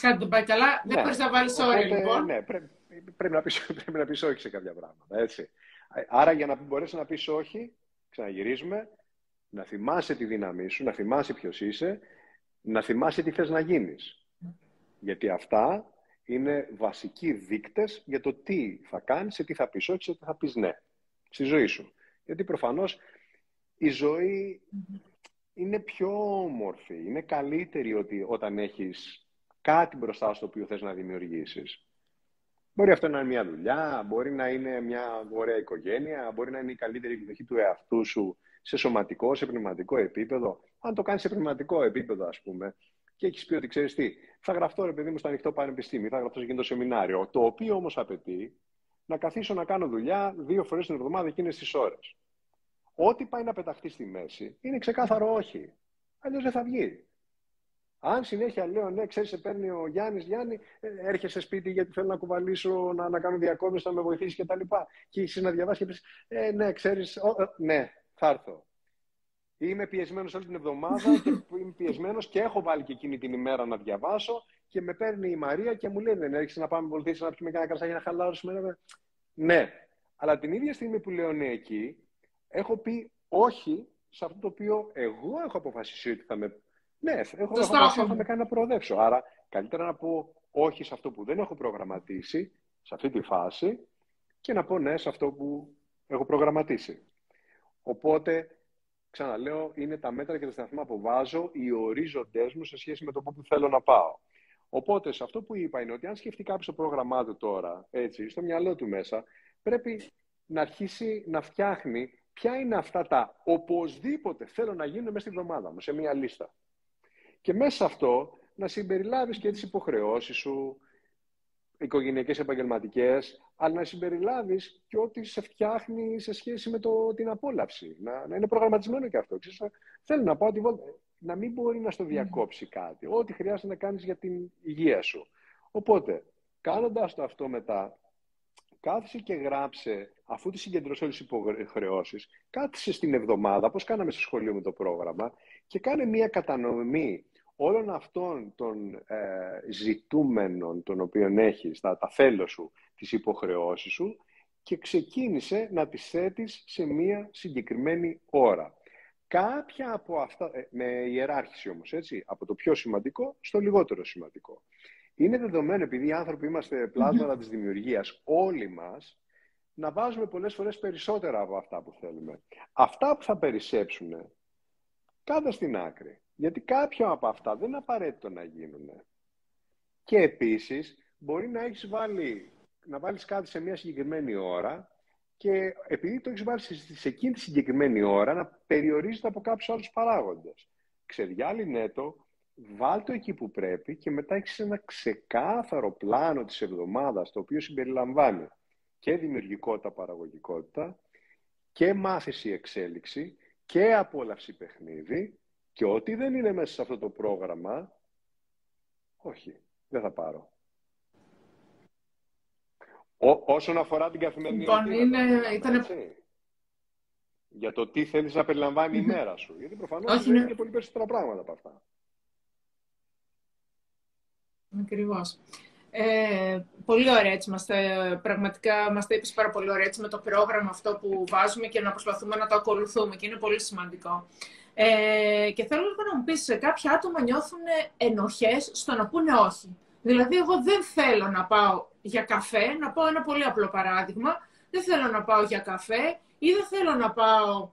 Κάτι δεν πάει καλά. Ναι. Δεν μπορείς να βάλεις όρια, λοιπόν. Ναι, πρέπει, πρέπει, να πεις, πρέπει να πεις όχι σε κάποια πράγματα. Έτσι. Άρα, για να μπορέσει να πεις όχι, ξαναγυρίζουμε, να θυμάσαι τη δύναμή σου, να θυμάσαι ποιος είσαι, να θυμάσαι τι θες να γίνεις. Γιατί αυτά είναι βασικοί δείκτες για το τι θα κάνεις, σε τι θα πεις όχι, σε τι θα πεις ναι στη ζωή σου. Γιατί προφανώς η ζωή είναι πιο όμορφη, είναι καλύτερη ότι όταν έχεις κάτι μπροστά στο οποίο θες να δημιουργήσεις. Μπορεί αυτό να είναι μια δουλειά, μπορεί να είναι μια ωραία οικογένεια, μπορεί να είναι η καλύτερη εκδοχή του εαυτού σου σε σωματικό, σε πνευματικό επίπεδο. Αν το κάνεις σε πνευματικό επίπεδο, ας πούμε, και έχεις πει ότι ξέρεις τι, θα γραφτώ ρε παιδί μου στο ανοιχτό πανεπιστήμιο, θα γραφτώ σε εκείνο το σεμινάριο. Το οποίο όμως απαιτεί να καθίσω να κάνω δουλειά δύο φορές την εβδομάδα εκείνες τις ώρες. Ό,τι πάει να πεταχτεί στη μέση είναι ξεκάθαρο όχι. Αλλιώς δεν θα βγει. Αν συνέχεια λέω, ναι, ξέρεις, σε παίρνει ο Γιάννης, Γιάννη, ε, έρχεσαι σπίτι γιατί θέλω να κουβαλήσω, να, να κάνω διακόπτε, να με βοηθήσεις κτλ. Και, και εσύ να διαβάσεις και πεις, ε, ναι, ξέρεις, ε, ναι, θα έρθω. Είμαι πιεσμένος όλη την εβδομάδα και είμαι πιεσμένος και έχω βάλει και εκείνη την ημέρα να διαβάσω και με παίρνει η Μαρία και μου λέει: Δεν έρχεσαι να πάμε βοηθήσεις να πιούμε κανένα κρασάκι να χαλάρωσουμε. Ναι, αλλά την ίδια στιγμή που λέω ναι εκεί, έχω πει όχι σε αυτό το οποίο εγώ έχω αποφασίσει ότι θα με ναι, έχω αποφασίσει θα με κάνει να προοδεύσω. Άρα, καλύτερα να πω όχι σε αυτό που δεν έχω προγραμματίσει, σε αυτή τη φάση, και να πω ναι σε αυτό που έχω προγραμματίσει. Οπότε, ξαναλέω, είναι τα μέτρα και τα σταθμά που βάζω, οι ορίζοντές μου σε σχέση με το που θέλω να πάω. Οπότε, σε αυτό που είπα είναι ότι αν σκεφτεί κάποιος το πρόγραμμά του τώρα, έτσι, στο μυαλό του μέσα, πρέπει να αρχίσει να φτιάχνει ποια είναι αυτά τα οπωσδήποτε θέλω να γίνουν μέσα στη βδομάδα μου, σε μία λίστα. Και μέσα σε αυτό να συμπεριλάβεις και τις υποχρεώσεις σου, οικογενειακές επαγγελματικές, αλλά να συμπεριλάβεις και ό,τι σε φτιάχνει σε σχέση με το, την απόλαυση. Να, να είναι προγραμματισμένο και αυτό. Ξέρεις, θέλω να πω ότι να μην μπορεί να στο διακόψει κάτι. Ό,τι χρειάζεται να κάνεις για την υγεία σου. Οπότε, κάνοντας το αυτό μετά, κάθισε και γράψε, αφού τη συγκεντρώσει όλες τις υποχρεώσεις, κάθισε στην εβδομάδα, όπως κάναμε στο σχολείο με το πρόγραμμα, και κάνε μία κατανομή όλων αυτών των ε, ζητούμενων των οποίων έχεις, τα, τα θέλω σου, τις υποχρεώσεις σου και ξεκίνησε να τις θέτεις σε μία συγκεκριμένη ώρα. Κάποια από αυτά, ε, με ιεράρχηση όμως, έτσι, από το πιο σημαντικό στο λιγότερο σημαντικό. Είναι δεδομένο, επειδή οι άνθρωποι είμαστε πλάσματα της δημιουργίας, όλοι μας, να βάζουμε πολλές φορές περισσότερα από αυτά που θέλουμε. Αυτά που θα περισσέψουν, κάτω στην άκρη. Γιατί κάποια από αυτά δεν είναι απαραίτητο να γίνουν. Και επίσης μπορεί να έχεις βάλει, να βάλεις κάτι σε μια συγκεκριμένη ώρα και επειδή το έχεις βάλει σε εκείνη τη συγκεκριμένη ώρα να περιορίζεται από κάποιους άλλους παράγοντες. Ξεδιάλυνε το, βάλ το εκεί που πρέπει και μετά έχεις ένα ξεκάθαρο πλάνο της εβδομάδας το οποίο συμπεριλαμβάνει και δημιουργικότητα, παραγωγικότητα και μάθηση εξέλιξη και απόλαυση παιχνίδι και ό,τι δεν είναι μέσα σε αυτό το πρόγραμμα, όχι, δεν θα πάρω. Ό, όσον αφορά την καθημερινή λοιπόν, είναι, ήταν... Για το τι θέλεις να περιλαμβάνει η μέρα σου. Γιατί προφανώς είναι και πολύ περισσότερα πράγματα από αυτά. Ακριβώς. Ε, πολύ ωραία έτσι μας, πραγματικά μας τα είπες πάρα πολύ ωραία έτσι, με το πρόγραμμα αυτό που βάζουμε και να προσπαθούμε να το ακολουθούμε και είναι πολύ σημαντικό. Ε, και θέλω λίγο να μου πεις, κάποια άτομα νιώθουν ενοχές στο να πούνε όχι. Δηλαδή, εγώ δεν θέλω να πάω για καφέ, να πάω ένα πολύ απλό παράδειγμα, δεν θέλω να πάω για καφέ ή δεν θέλω να πάω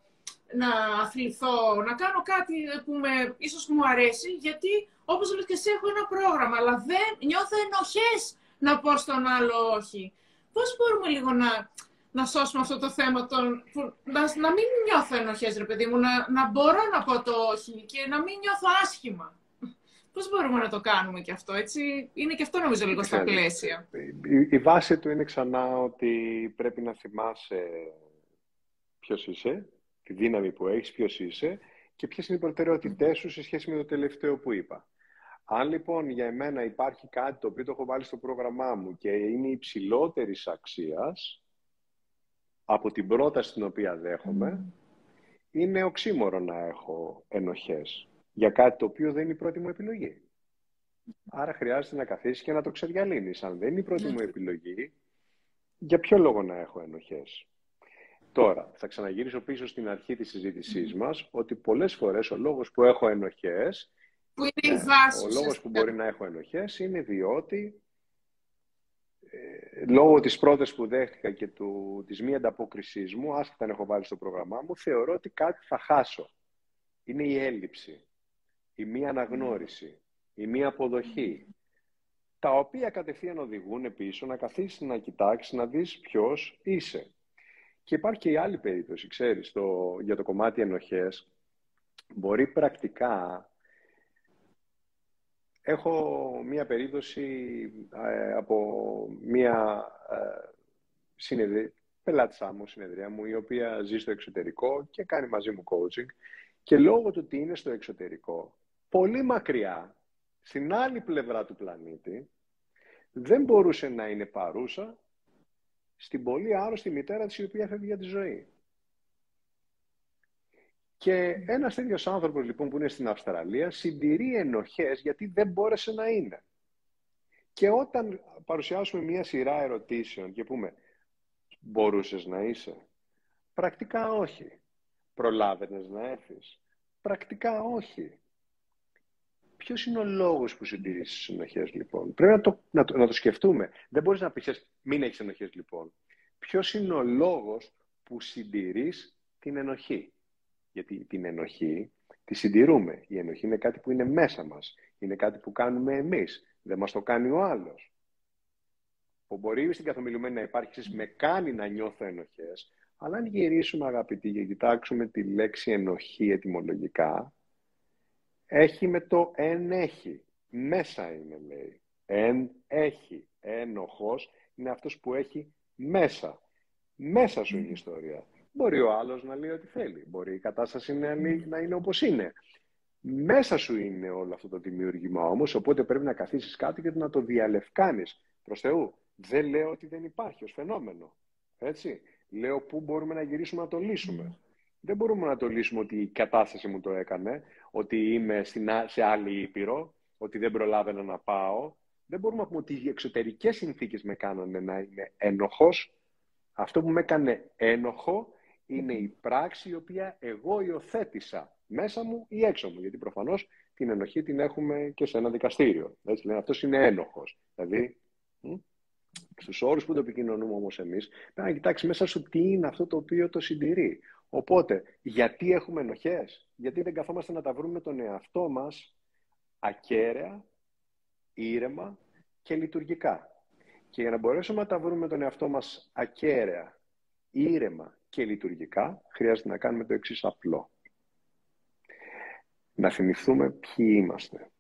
να αθληθώ, να κάνω κάτι που με, ίσως μου αρέσει, γιατί όπως λες και εσύ έχω ένα πρόγραμμα, αλλά δεν νιώθω ενοχές να πω στον άλλο όχι. Πώς μπορούμε λίγο να, να σώσουμε αυτό το θέμα, των, να, να μην νιώθω ενοχές, ρε παιδί μου, να, να μπορώ να πω το όχι και να μην νιώθω άσχημα. Πώς μπορούμε να το κάνουμε και αυτό, έτσι; Είναι και αυτό νομίζω λίγο στα πλαίσια. Η, η βάση του είναι ξανά ότι πρέπει να θυμάσαι ποιος είσαι, τη δύναμη που έχεις, ποιος είσαι και ποιες είναι οι προτεραιότητές σου σε σχέση με το τελευταίο που είπα. Αν λοιπόν για εμένα υπάρχει κάτι το οποίο το έχω βάλει στο πρόγραμμά μου και είναι υψηλότερης αξίας από την πρόταση την οποία δέχομαι, είναι οξύμορο να έχω ενοχές για κάτι το οποίο δεν είναι η πρώτη μου επιλογή. Άρα χρειάζεται να καθίσεις και να το ξεδιαλύνεις. Αν δεν είναι η πρώτη μου επιλογή, για ποιο λόγο να έχω ενοχές; Τώρα, θα ξαναγυρίσω πίσω στην αρχή της συζήτησής μας, ότι πολλές φορές ο λόγος που έχω ενοχές, που είναι η ναι, βάση, ο λόγος που μπορεί να έχω ενοχές είναι διότι ε, λόγω της πρώτης που δέχτηκα και του, της μη ανταπόκρισής μου, άσχετα αν έχω βάλει στο πρόγραμμά μου, θεωρώ ότι κάτι θα χάσω. Είναι η έλλειψη, η μη αναγνώριση, η μη αποδοχή, τα οποία κατευθείαν οδηγούν πίσω να καθίσεις να κοιτάξεις, να δεις ποιος είσαι. Και υπάρχει και η άλλη περίπτωση, ξέρεις, το, για το κομμάτι ενοχές. Μπορεί πρακτικά... Έχω μία περίπτωση ε, από μία ε, συνεδρία, πελάτησά μου, συνεδρία μου, η οποία ζει στο εξωτερικό και κάνει μαζί μου coaching. Και λόγω του ότι είναι στο εξωτερικό, πολύ μακριά, στην άλλη πλευρά του πλανήτη, δεν μπορούσε να είναι παρούσα στην πολύ άρρωστη μητέρα της η οποία φεύγει για τη ζωή. Και ένας τέτοιος άνθρωπος λοιπόν που είναι στην Αυστραλία συντηρεί ενοχές γιατί δεν μπόρεσε να είναι. Και όταν παρουσιάσουμε μία σειρά ερωτήσεων και πούμε μπορούσες να είσαι, πρακτικά όχι. Προλάβαινες να έρθεις, πρακτικά όχι. Ποιος είναι ο λόγος που συντηρείς τις ενοχές, λοιπόν; Πρέπει να το, να το, να το σκεφτούμε. Δεν μπορείς να πεις, μην έχεις ενοχές, λοιπόν. Ποιος είναι ο λόγος που συντηρείς την ενοχή; Γιατί την ενοχή τη συντηρούμε. Η ενοχή είναι κάτι που είναι μέσα μας. Είναι κάτι που κάνουμε εμείς. Δεν μας το κάνει ο άλλος. Που μπορεί στην καθομιλουμένη να υπάρχει, με κάνει να νιώθω ενοχές, αλλά αν γυρίσουμε αγαπητοί και κοιτάξουμε τη λέξη ενοχή ετυμολογικά, έχει με το εν έχει. Μέσα είναι, λέει. Εν έχει. Ένοχος είναι αυτός που έχει μέσα. Μέσα σου είναι η ιστορία. Μπορεί ο άλλος να λέει ό,τι θέλει. Μπορεί η κατάσταση να, να είναι όπως είναι. Μέσα σου είναι όλο αυτό το δημιουργήμα όμως, οπότε πρέπει να καθίσεις κάτι και να το διαλευκάνεις. Προς Θεού, δεν λέω ότι δεν υπάρχει ως φαινόμενο. Έτσι. Λέω πού μπορούμε να γυρίσουμε να το λύσουμε. Δεν μπορούμε να το λύσουμε ότι η κατάσταση μου το έκανε, ότι είμαι σε άλλη ήπειρο, ότι δεν προλάβαινα να πάω. Δεν μπορούμε να πούμε ότι οι εξωτερικές συνθήκες με κάνανε να είμαι ένοχος. Αυτό που με έκανε ένοχο είναι η πράξη η οποία εγώ υιοθέτησα μέσα μου ή έξω μου. Γιατί προφανώς την ενοχή την έχουμε και σε ένα δικαστήριο. Έτσι λένε, αυτός είναι ένοχος. Δηλαδή, Στους όρους που το επικοινωνούμε όμως εμείς, πρέπει να κοιτάξεις μέσα σου τι είναι αυτό το οποίο το συντηρεί. Οπότε, γιατί έχουμε ενοχές, γιατί δεν καθόμαστε να τα βρούμε τον εαυτό μας ακέραια, ήρεμα και λειτουργικά. Και για να μπορέσουμε να τα βρούμε τον εαυτό μας ακέραια, ήρεμα και λειτουργικά, χρειάζεται να κάνουμε το εξής απλό. Να θυμηθούμε ποιοι είμαστε.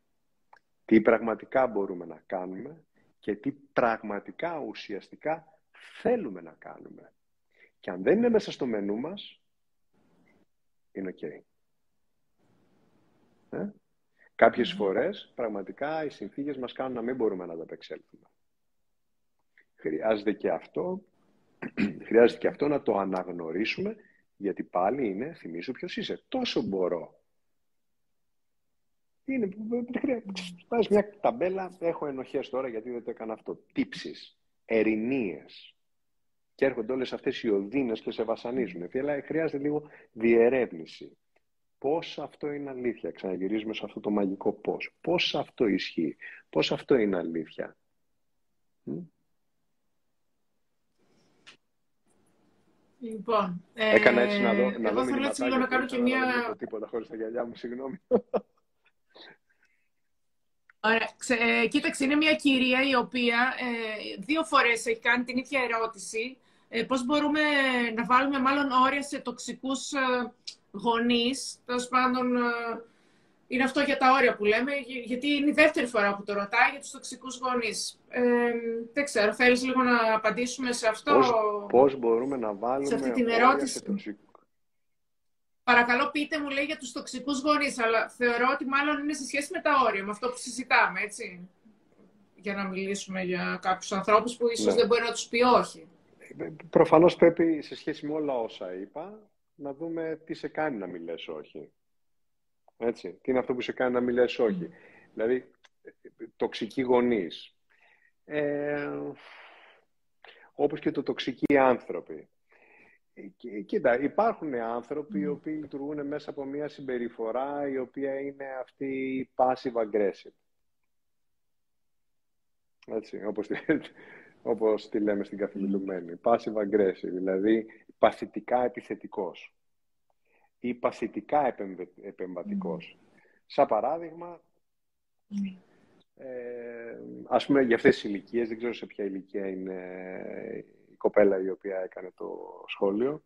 Τι πραγματικά μπορούμε να κάνουμε και τι πραγματικά ουσιαστικά θέλουμε να κάνουμε. Και αν δεν είναι μέσα στο μενού μας, είναι ok. Ε; Κάποιες φορές, πραγματικά, οι συνθήκες μας κάνουν να μην μπορούμε να τα απεξέλθουμε. Χρειάζεται και αυτό, χρειάζεται και αυτό να το αναγνωρίσουμε, γιατί πάλι είναι, θυμίσου ποιος είσαι, τόσο μπορώ. Είναι, βάζεις μια ταμπέλα, έχω ενοχές τώρα γιατί δεν το έκανα αυτό. Τύψεις, ερηνίες. Και έρχονται όλες αυτές οι οδύνες και σε βασανίζουν. Αλλά χρειάζεται λίγο διερεύνηση. Πώς αυτό είναι αλήθεια. Ξαναγυρίζουμε σε αυτό το μαγικό πώς. Πώς αυτό ισχύει. Πώς αυτό είναι αλήθεια. Λοιπόν, Έκανα έτσι να δω, να εγώ θέλω έτσι λίγο να κάνω και μία... Δεν τίποτα χωρίς τα γυαλιά μου, συγγνώμη. Ωραία. Ξε, ε, κοίταξε, είναι μια κυρία η οποία ε, δύο φορές έχει κάνει την ίδια ερώτηση. Ε, πώς μπορούμε να βάλουμε μάλλον όρια σε τοξικούς ε, γονείς. Τέλος πάντων, ε, είναι αυτό για τα όρια που λέμε, γιατί είναι η δεύτερη φορά που το ρωτάει για τους τοξικούς γονείς. Ε, δεν ξέρω, θέλεις λίγο να απαντήσουμε σε αυτό; Πώς, πώς μπορούμε να βάλουμε σε αυτή την ερώτηση. Παρακαλώ πείτε μου λέει για τους τοξικούς γονείς, αλλά θεωρώ ότι μάλλον είναι σε σχέση με τα όρια, με αυτό που συζητάμε, έτσι. Για να μιλήσουμε για κάποιους ανθρώπους που ίσως ναι. δεν μπορεί να τους πει όχι. Προφανώς πρέπει σε σχέση με όλα όσα είπα να δούμε τι σε κάνει να μην λες όχι. Έτσι. Τι είναι αυτό που σε κάνει να μην λες όχι. Δηλαδή, τοξικοί γονείς. Ε, όπως και το τοξικοί άνθρωποι. Κοίτα, υπάρχουν άνθρωποι οι οποίοι λειτουργούν μέσα από μια συμπεριφορά η οποία είναι αυτή passive aggressive. Έτσι, όπως, όπως τη λέμε στην καθημερινή. Passive aggressive, δηλαδή παθητικά επιθετικός ή παθητικά επεμβατικός. Σαν παράδειγμα, ε, ας πούμε για αυτές τις ηλικίες, δεν ξέρω σε ποια ηλικία είναι κοπέλα η οποία έκανε το σχόλιο.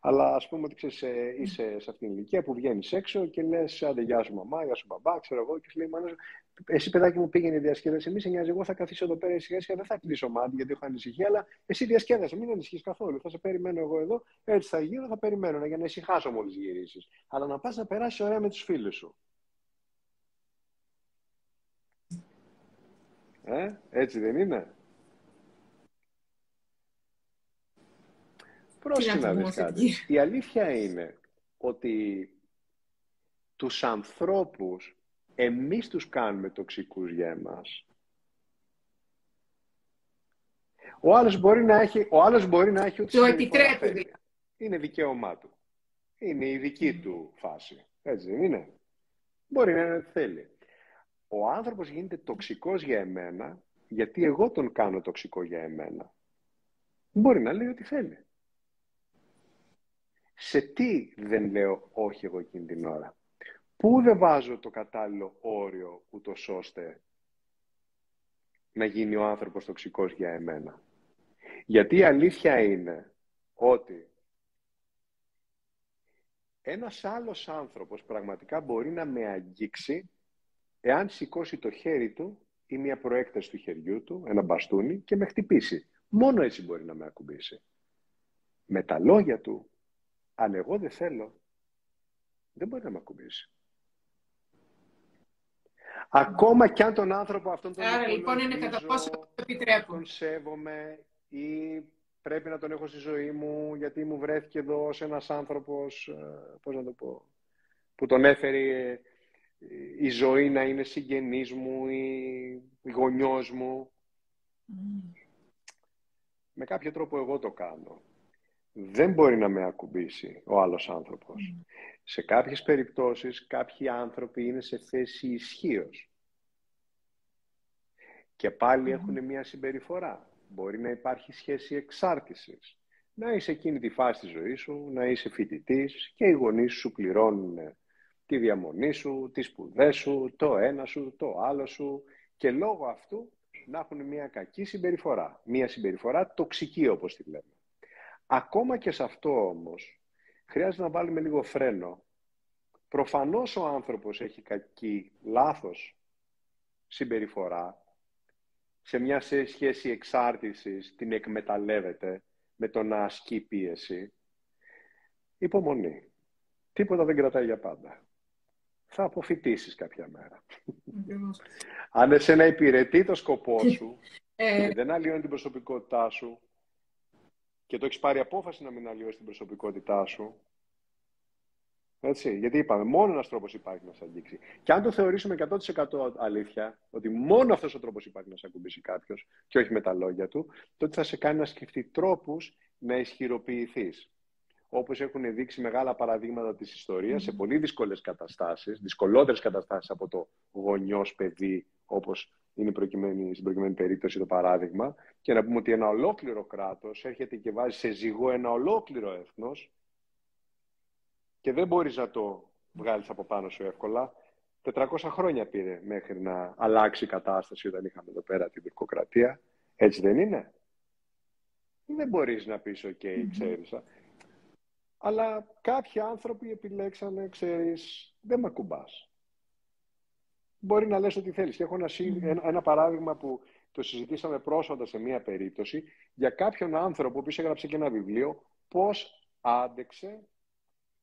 Αλλά ας πούμε ότι ξέρεις, ε, είσαι σε αυτήν την ηλικία που βγαίνεις έξω και λες: Άντε, γεια σου μαμά, γεια σου μπαμπά, ξέρω εγώ. Και σου λέει: Μάνα, εσύ παιδάκι μου πήγαινε διασκέδαση. Μη σε νοιάζει, εγώ θα καθίσω εδώ πέρα σιγά σιγά, δεν θα κλείσω μάτι γιατί έχω ανησυχία, αλλά εσύ διασκέδασε, μην ανησυχείς καθόλου. Θα σε περιμένω εγώ εδώ, έτσι θα γύρω, θα περιμένω για να ησυχάσω μόλις γυρίσεις. Αλλά να πας να περάσεις ωραία με τους φίλους σου. Ε, έτσι δεν είναι; Πρόσεχε να δεις κάτι. Η αλήθεια είναι ότι τους ανθρώπους εμείς τους κάνουμε τοξικούς για εμάς. Ο άλλος μπορεί να έχει, ο άλλος μπορεί να έχει ό,τι Το επιτρέπει. Είναι δικαίωμά του. Είναι η δική του φάση. Έτσι δεν είναι. Μπορεί να είναι ό,τι θέλει. Ο άνθρωπος γίνεται τοξικός για εμένα γιατί εγώ τον κάνω τοξικό για εμένα. Μπορεί να λέει ό,τι θέλει. Σε τι δεν λέω όχι εγώ εκείνη την ώρα. Πού δεν βάζω το κατάλληλο όριο ούτως ώστε να γίνει ο άνθρωπος τοξικός για εμένα; Γιατί η αλήθεια είναι ότι ένας άλλος άνθρωπος πραγματικά μπορεί να με αγγίξει εάν σηκώσει το χέρι του ή μια προέκταση του χεριού του, ένα μπαστούνι και με χτυπήσει. Μόνο έτσι μπορεί να με ακουμπήσει. Με τα λόγια του, αν εγώ δεν θέλω, δεν μπορεί να με ακουμπήσει. Ακόμα κι αν τον άνθρωπο αυτόν τον Άρα λοιπόν είναι κατά πόσο το επιτρέπω. Τον σέβομαι ή πρέπει να τον έχω στη ζωή μου γιατί μου βρέθηκε εδώ ως ένας άνθρωπος, ε, πώς να το πω, που τον έφερε ε, η ζωή να είναι συγγενής μου ή γονιός μου. Με κάποιο τρόπο εγώ το κάνω δεν μπορεί να με ακουμπήσει ο άλλος άνθρωπος. Σε κάποιες περιπτώσεις κάποιοι άνθρωποι είναι σε θέση ισχύως. Και πάλι έχουν μια συμπεριφορά. Μπορεί να υπάρχει σχέση εξάρτησης. Να είσαι εκείνη τη φάση της ζωής σου, να είσαι φοιτητής και οι γονείς σου πληρώνουν τη διαμονή σου, τις σπουδές σου, το ένα σου, το άλλο σου και λόγω αυτού να έχουν μια κακή συμπεριφορά. Μια συμπεριφορά τοξική όπως τη λέμε. Ακόμα και σε αυτό όμως, χρειάζεται να βάλουμε λίγο φρένο. Προφανώς ο άνθρωπος έχει κακή, λάθος συμπεριφορά, σε μια σχέση εξάρτησης την εκμεταλλεύεται με το να ασκεί πίεση, υπομονή. Τίποτα δεν κρατάει για πάντα. Θα αποφυτίσεις κάποια μέρα. Αν εσένα υπηρετεί το σκοπό σου ε... και δεν αλλοιώνει την προσωπικότητά σου και το έχεις πάρει απόφαση να μην αλλοιώσεις την προσωπικότητά σου, έτσι, γιατί είπαμε, μόνο ένας τρόπος υπάρχει να σε αγγίξει. Και αν το θεωρήσουμε 100% αλήθεια, ότι μόνο αυτός ο τρόπος υπάρχει να σε ακουμπήσει κάποιος και όχι με τα λόγια του, τότε θα σε κάνει να σκεφτεί τρόπους να ισχυροποιηθείς. Όπως έχουν δείξει μεγάλα παραδείγματα της ιστορίας, σε πολύ δύσκολες καταστάσεις, δυσκολότερες καταστάσεις από το γονιός παιδί, όπως είναι προκειμένη, στην προκειμένη περίπτωση το παράδειγμα, και να πούμε ότι ένα ολόκληρο κράτος έρχεται και βάζει σε ζυγό ένα ολόκληρο έθνος και δεν μπορείς να το βγάλεις από πάνω σου εύκολα. 400 χρόνια πήρε μέχρι να αλλάξει η κατάσταση όταν είχαμε εδώ πέρα την τουρκοκρατία. Έτσι δεν είναι; Δεν μπορείς να πεις, OK, okay, ξέρεις. Αλλά κάποιοι άνθρωποι επιλέξανε, ξέρεις, δεν με ακουμπάς. Μπορεί να λες ό,τι θέλεις. Και έχω ένα, ένα, παράδειγμα που το συζητήσαμε πρόσφατα σε μία περίπτωση για κάποιον άνθρωπο που έγραψε και ένα βιβλίο πώς άντεξε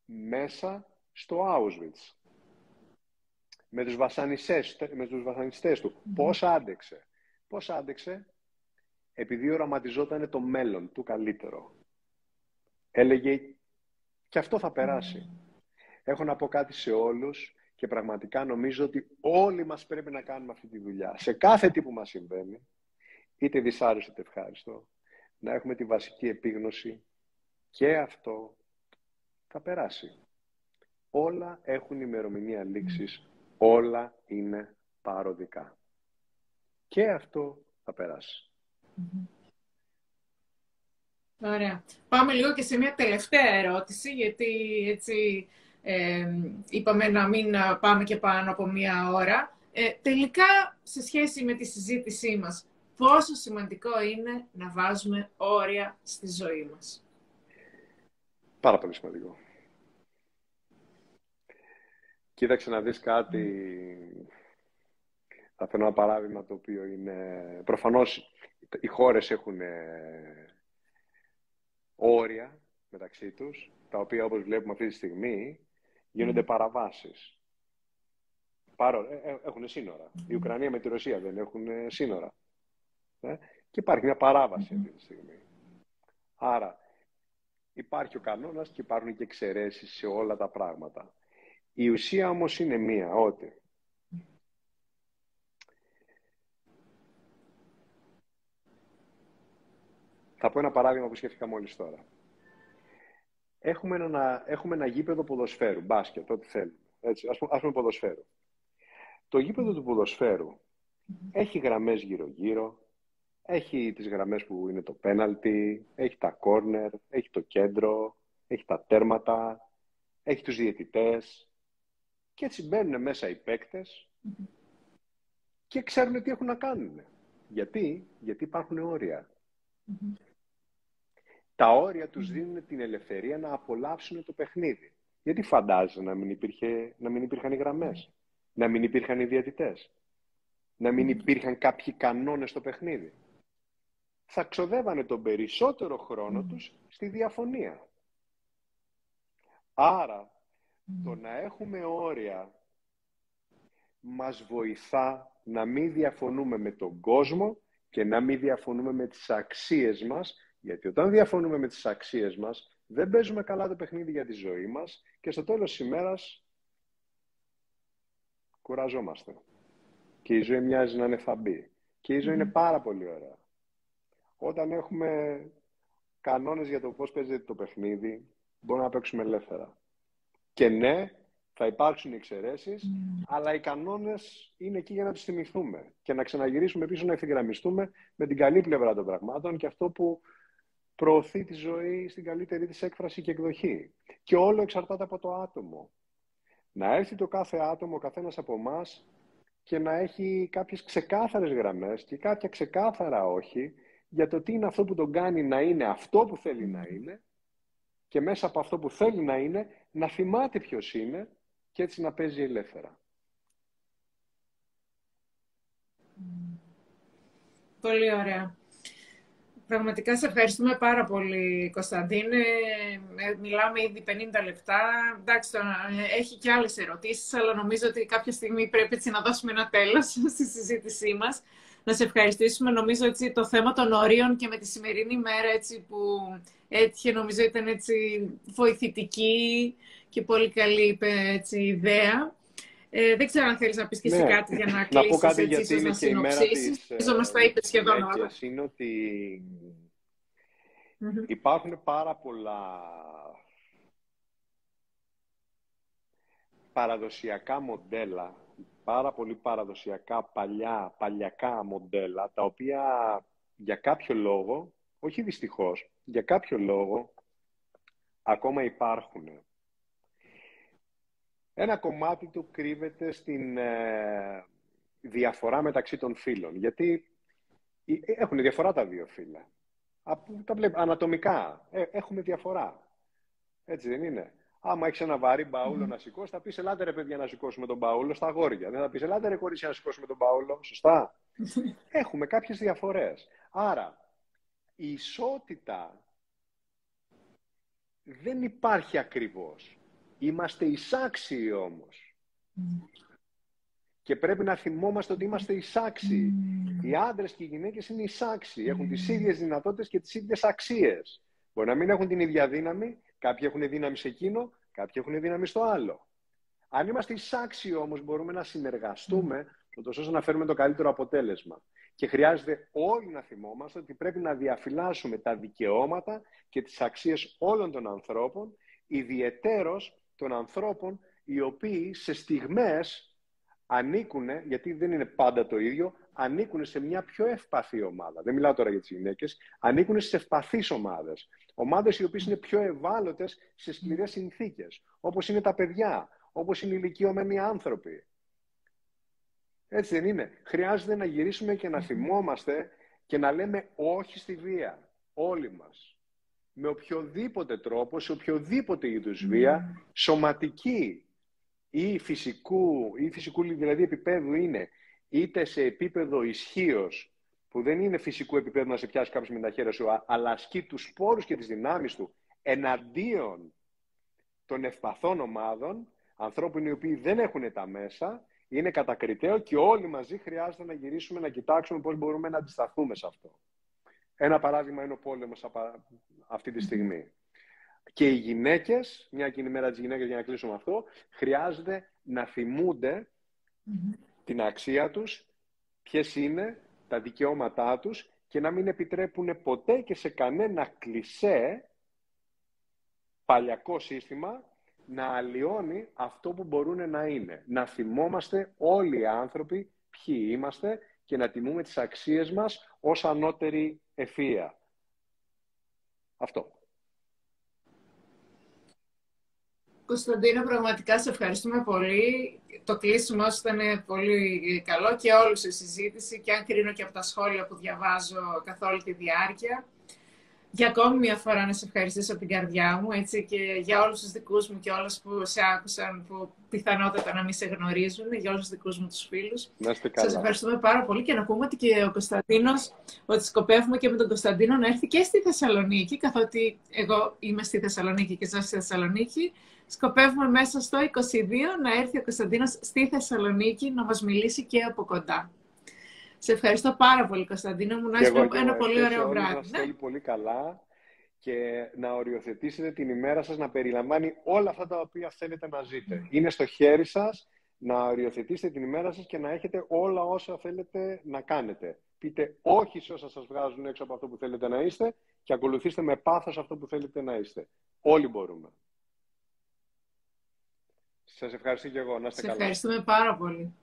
μέσα στο Auschwitz. Με τους βασανιστές, με τους βασανιστές του. Mm. Πώς άντεξε. Πώς άντεξε; Επειδή οραματιζόταν το μέλλον του καλύτερο. Έλεγε και αυτό θα περάσει. Έχω να πω κάτι σε όλους και πραγματικά νομίζω ότι όλοι μας πρέπει να κάνουμε αυτή τη δουλειά. Σε κάθε τι που μας συμβαίνει, είτε δυσάρεστο είτε ευχάριστο, να έχουμε τη βασική επίγνωση και αυτό θα περάσει. Όλα έχουν ημερομηνία λήξης, όλα είναι παροδικά. Και αυτό θα περάσει. Ωραία. Πάμε λίγο και σε μια τελευταία ερώτηση, γιατί έτσι ε, είπαμε να μην πάμε και πάνω από μία ώρα. Ε, τελικά, σε σχέση με τη συζήτησή μας, πόσο σημαντικό είναι να βάζουμε όρια στη ζωή μας; Πάρα πολύ σημαντικό. Κοίταξε να δεις κάτι. Θα φέρω ένα παράδειγμα το οποίο είναι... Προφανώς οι χώρες έχουν ε, όρια μεταξύ τους, τα οποία όπως βλέπουμε αυτή τη στιγμή γίνονται παραβάσεις. Παρό, ε, ε, έχουν σύνορα. Η Ουκρανία με τη Ρωσία δεν έχουν σύνορα. Και υπάρχει μια παράβαση αυτή τη στιγμή. Άρα υπάρχει ο κανόνας και υπάρχουν και εξαιρέσεις σε όλα τα πράγματα. Η ουσία όμως είναι μία, ότι Θα πω ένα παράδειγμα που σκέφτηκα μόλις τώρα. Έχουμε ένα, έχουμε ένα γήπεδο ποδοσφαίρου, μπάσκετ, ό,τι θέλουμε. Έτσι, ας, πούμε, ας πούμε ποδοσφαίρου. Το γήπεδο του ποδοσφαίρου έχει γραμμές γύρω-γύρω, έχει τις γραμμές που είναι το πέναλτι, έχει τα κόρνερ, έχει το κέντρο, έχει τα τέρματα, έχει τους διαιτητές, και έτσι μπαίνουν μέσα οι παίκτες και ξέρουν τι έχουν να κάνουν. Γιατί, Γιατί υπάρχουν Τα όρια τους δίνουν την ελευθερία να απολαύσουν το παιχνίδι. Γιατί φαντάζεσαι να μην, υπήρχε, να μην υπήρχαν οι γραμμές, να μην υπήρχαν οι διαιτητές, να μην υπήρχαν κάποιοι κανόνες στο παιχνίδι; Θα ξοδεύανε τον περισσότερο χρόνο τους στη διαφωνία. Άρα το να έχουμε όρια μας βοηθά να μην διαφωνούμε με τον κόσμο και να μην διαφωνούμε με τις αξίες μας, γιατί όταν διαφωνούμε με τις αξίες μας, δεν παίζουμε καλά το παιχνίδι για τη ζωή μας και στο τέλος της ημέρας κουραζόμαστε. Και η ζωή μοιάζει να είναι θαμπή. Και η ζωή είναι πάρα πολύ ωραία. Όταν έχουμε κανόνες για το πώς παίζεται το παιχνίδι, μπορούμε να παίξουμε ελεύθερα. Και ναι, θα υπάρξουν εξαιρέσεις, mm. αλλά οι κανόνες είναι εκεί για να του θυμηθούμε και να ξαναγυρίσουμε πίσω να ευθυγραμμιστούμε με την καλή πλευρά των πραγμάτων και αυτό που προωθεί τη ζωή στην καλύτερη της έκφραση και εκδοχή. Και όλο εξαρτάται από το άτομο. Να έρθει το κάθε άτομο, ο καθένας από εμάς, και να έχει κάποιες ξεκάθαρες γραμμές και κάποια ξεκάθαρα όχι για το τι είναι αυτό που τον κάνει να είναι αυτό που θέλει να είναι και μέσα από αυτό που θέλει να είναι, να θυμάται ποιος είναι και έτσι να παίζει ελεύθερα. Πολύ ωραία. Πραγματικά σε ευχαριστούμε πάρα πολύ, Κωνσταντίνε. Ε, μιλάμε ήδη 50 λεπτά. Εντάξει, ε, έχει και άλλες ερωτήσεις, αλλά νομίζω ότι κάποια στιγμή πρέπει έτσι να δώσουμε ένα τέλος στη συζήτησή μας. Να σε ευχαριστήσουμε. Νομίζω ότι το θέμα των ορίων και με τη σημερινή μέρα έτσι, που έτυχε, νομίζω ήταν έτσι βοηθητική και πολύ καλή έτσι, ιδέα. Ε, δεν ξέρω αν θέλεις να πεις και εσύ ναι. κάτι για να κλείσεις, να πω κάτι έτσι, γιατί είναι και η μέρα της Νομίζω μας τα είπες σχεδόν όλα. Είναι ότι υπάρχουν πάρα πολλά παραδοσιακά μοντέλα, πάρα πολύ παραδοσιακά παλιά, παλιακά μοντέλα, τα οποία για κάποιο λόγο, όχι δυστυχώς, για κάποιο λόγο ακόμα υπάρχουν. Ένα κομμάτι του κρύβεται στην ε, διαφορά μεταξύ των φύλων. Γιατί ε, έχουν διαφορά τα δύο φύλλα. Τα βλέπω, ανατομικά ε, έχουμε διαφορά. Έτσι δεν είναι. Άμα έχεις ένα βαρύ μπαούλο να σηκώσεις, θα πεις Ελάτε ρε παιδιά να σηκώσουμε τον μπαούλο στα αγόρια. Δεν θα πεις Ελάτε ρε κορίτσια να σηκώσουμε τον μπαούλο. Σωστά. έχουμε κάποιες διαφορές. Άρα η ισότητα δεν υπάρχει ακριβώς. Είμαστε εισάξιοι όμως. Και πρέπει να θυμόμαστε ότι είμαστε εισάξιοι. Οι άντρες και οι γυναίκες είναι εισάξιοι. Έχουν τις ίδιες δυνατότητες και τις ίδιες αξίες. Μπορεί να μην έχουν την ίδια δύναμη. Κάποιοι έχουν δύναμη σε εκείνο, κάποιοι έχουν δύναμη στο άλλο. Αν είμαστε εισάξιοι όμως μπορούμε να συνεργαστούμε ώστε να φέρουμε το καλύτερο αποτέλεσμα. Και χρειάζεται όλοι να θυμόμαστε ότι πρέπει να διαφυλάσσουμε τα δικαιώματα και τις αξίες όλων των ανθρώπων, ιδιαιτέρως των ανθρώπων οι οποίοι σε στιγμές ανήκουν, γιατί δεν είναι πάντα το ίδιο, ανήκουν σε μια πιο ευπαθή ομάδα. Δεν μιλάω τώρα για τις γυναίκες, ανήκουν σε ευπαθείς ομάδες. Ομάδες οι οποίες είναι πιο ευάλωτες σε σκληρές συνθήκες, όπως είναι τα παιδιά, όπως είναι οι ηλικιωμένοι άνθρωποι. Έτσι δεν είναι. Χρειάζεται να γυρίσουμε και να θυμόμαστε και να λέμε όχι στη βία. Όλοι μας. Με οποιοδήποτε τρόπο, σε οποιοδήποτε είδους βία, σωματική ή φυσικού, ή φυσικού δηλαδή επίπεδου είναι, είτε σε επίπεδο ισχύως, που δεν είναι φυσικού επίπεδου να σε πιάσει κάποιος με τα χέρια σου, αλλά ασκεί τους σπόρους και τις δυνάμεις του εναντίον των ευπαθών ομάδων, ανθρώπων οι οποίοι δεν έχουν τα μέσα είναι κατακριτέο και όλοι μαζί χρειάζεται να γυρίσουμε να κοιτάξουμε πώς μπορούμε να αντισταθούμε σε αυτό. Ένα παράδειγμα είναι ο πόλεμος αυτή τη στιγμή. Και οι γυναίκες, μια και είναι η μέρα της γυναίκας για να κλείσουμε αυτό, χρειάζεται να θυμούνται την αξία τους, ποιες είναι τα δικαιώματά τους και να μην επιτρέπουν ποτέ και σε κανένα κλισέ παλιακό σύστημα να αλλοιώνει αυτό που μπορούν να είναι. Να θυμόμαστε όλοι οι άνθρωποι ποιοι είμαστε και να τιμούμε τις αξίες μας ως ανώτερη ευφυΐα. Αυτό. Κωνσταντίνο, πραγματικά σε ευχαριστούμε πολύ. Το κλείσιμο σου ήταν πολύ καλό και όλους η συζήτηση και αν κρίνω και από τα σχόλια που διαβάζω καθ' όλη τη διάρκεια για ακόμη μια φορά να σε ευχαριστήσω από την καρδιά μου έτσι, και για όλους τους δικούς μου και όλους που σε άκουσαν που πιθανότατα να μην σε γνωρίζουν, για όλους τους δικούς μου τους φίλους. Να είστε καλά. Σας ευχαριστούμε πάρα πολύ και να πούμε ότι και ο Κωνσταντίνος, ότι σκοπεύουμε και με τον Κωνσταντίνο να έρθει και στη Θεσσαλονίκη, καθότι εγώ είμαι στη Θεσσαλονίκη και ζω στη Θεσσαλονίκη. Σκοπεύουμε μέσα στο 22 να έρθει ο Κωνσταντίνος στη Θεσσαλονίκη να μας μιλήσει και από κοντά. Σε ευχαριστώ πάρα πολύ, Κωνσταντίνο μου. Να είσαι ένα πολύ ωραίο βράδυ. Να ναι. πολύ καλά και να οριοθετήσετε την ημέρα σας να περιλαμβάνει όλα αυτά τα οποία θέλετε να ζείτε. Είναι στο χέρι σας να οριοθετήσετε την ημέρα σας και να έχετε όλα όσα θέλετε να κάνετε. Πείτε όχι σε όσα σας βγάζουν έξω από αυτό που θέλετε να είστε και ακολουθήστε με πάθος αυτό που θέλετε να είστε. Όλοι μπορούμε. Σας ευχαριστώ και εγώ. Να είστε Σε ευχαριστούμε πάρα πολύ.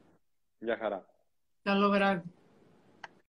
Γεια χαρά. Καλό βράδυ.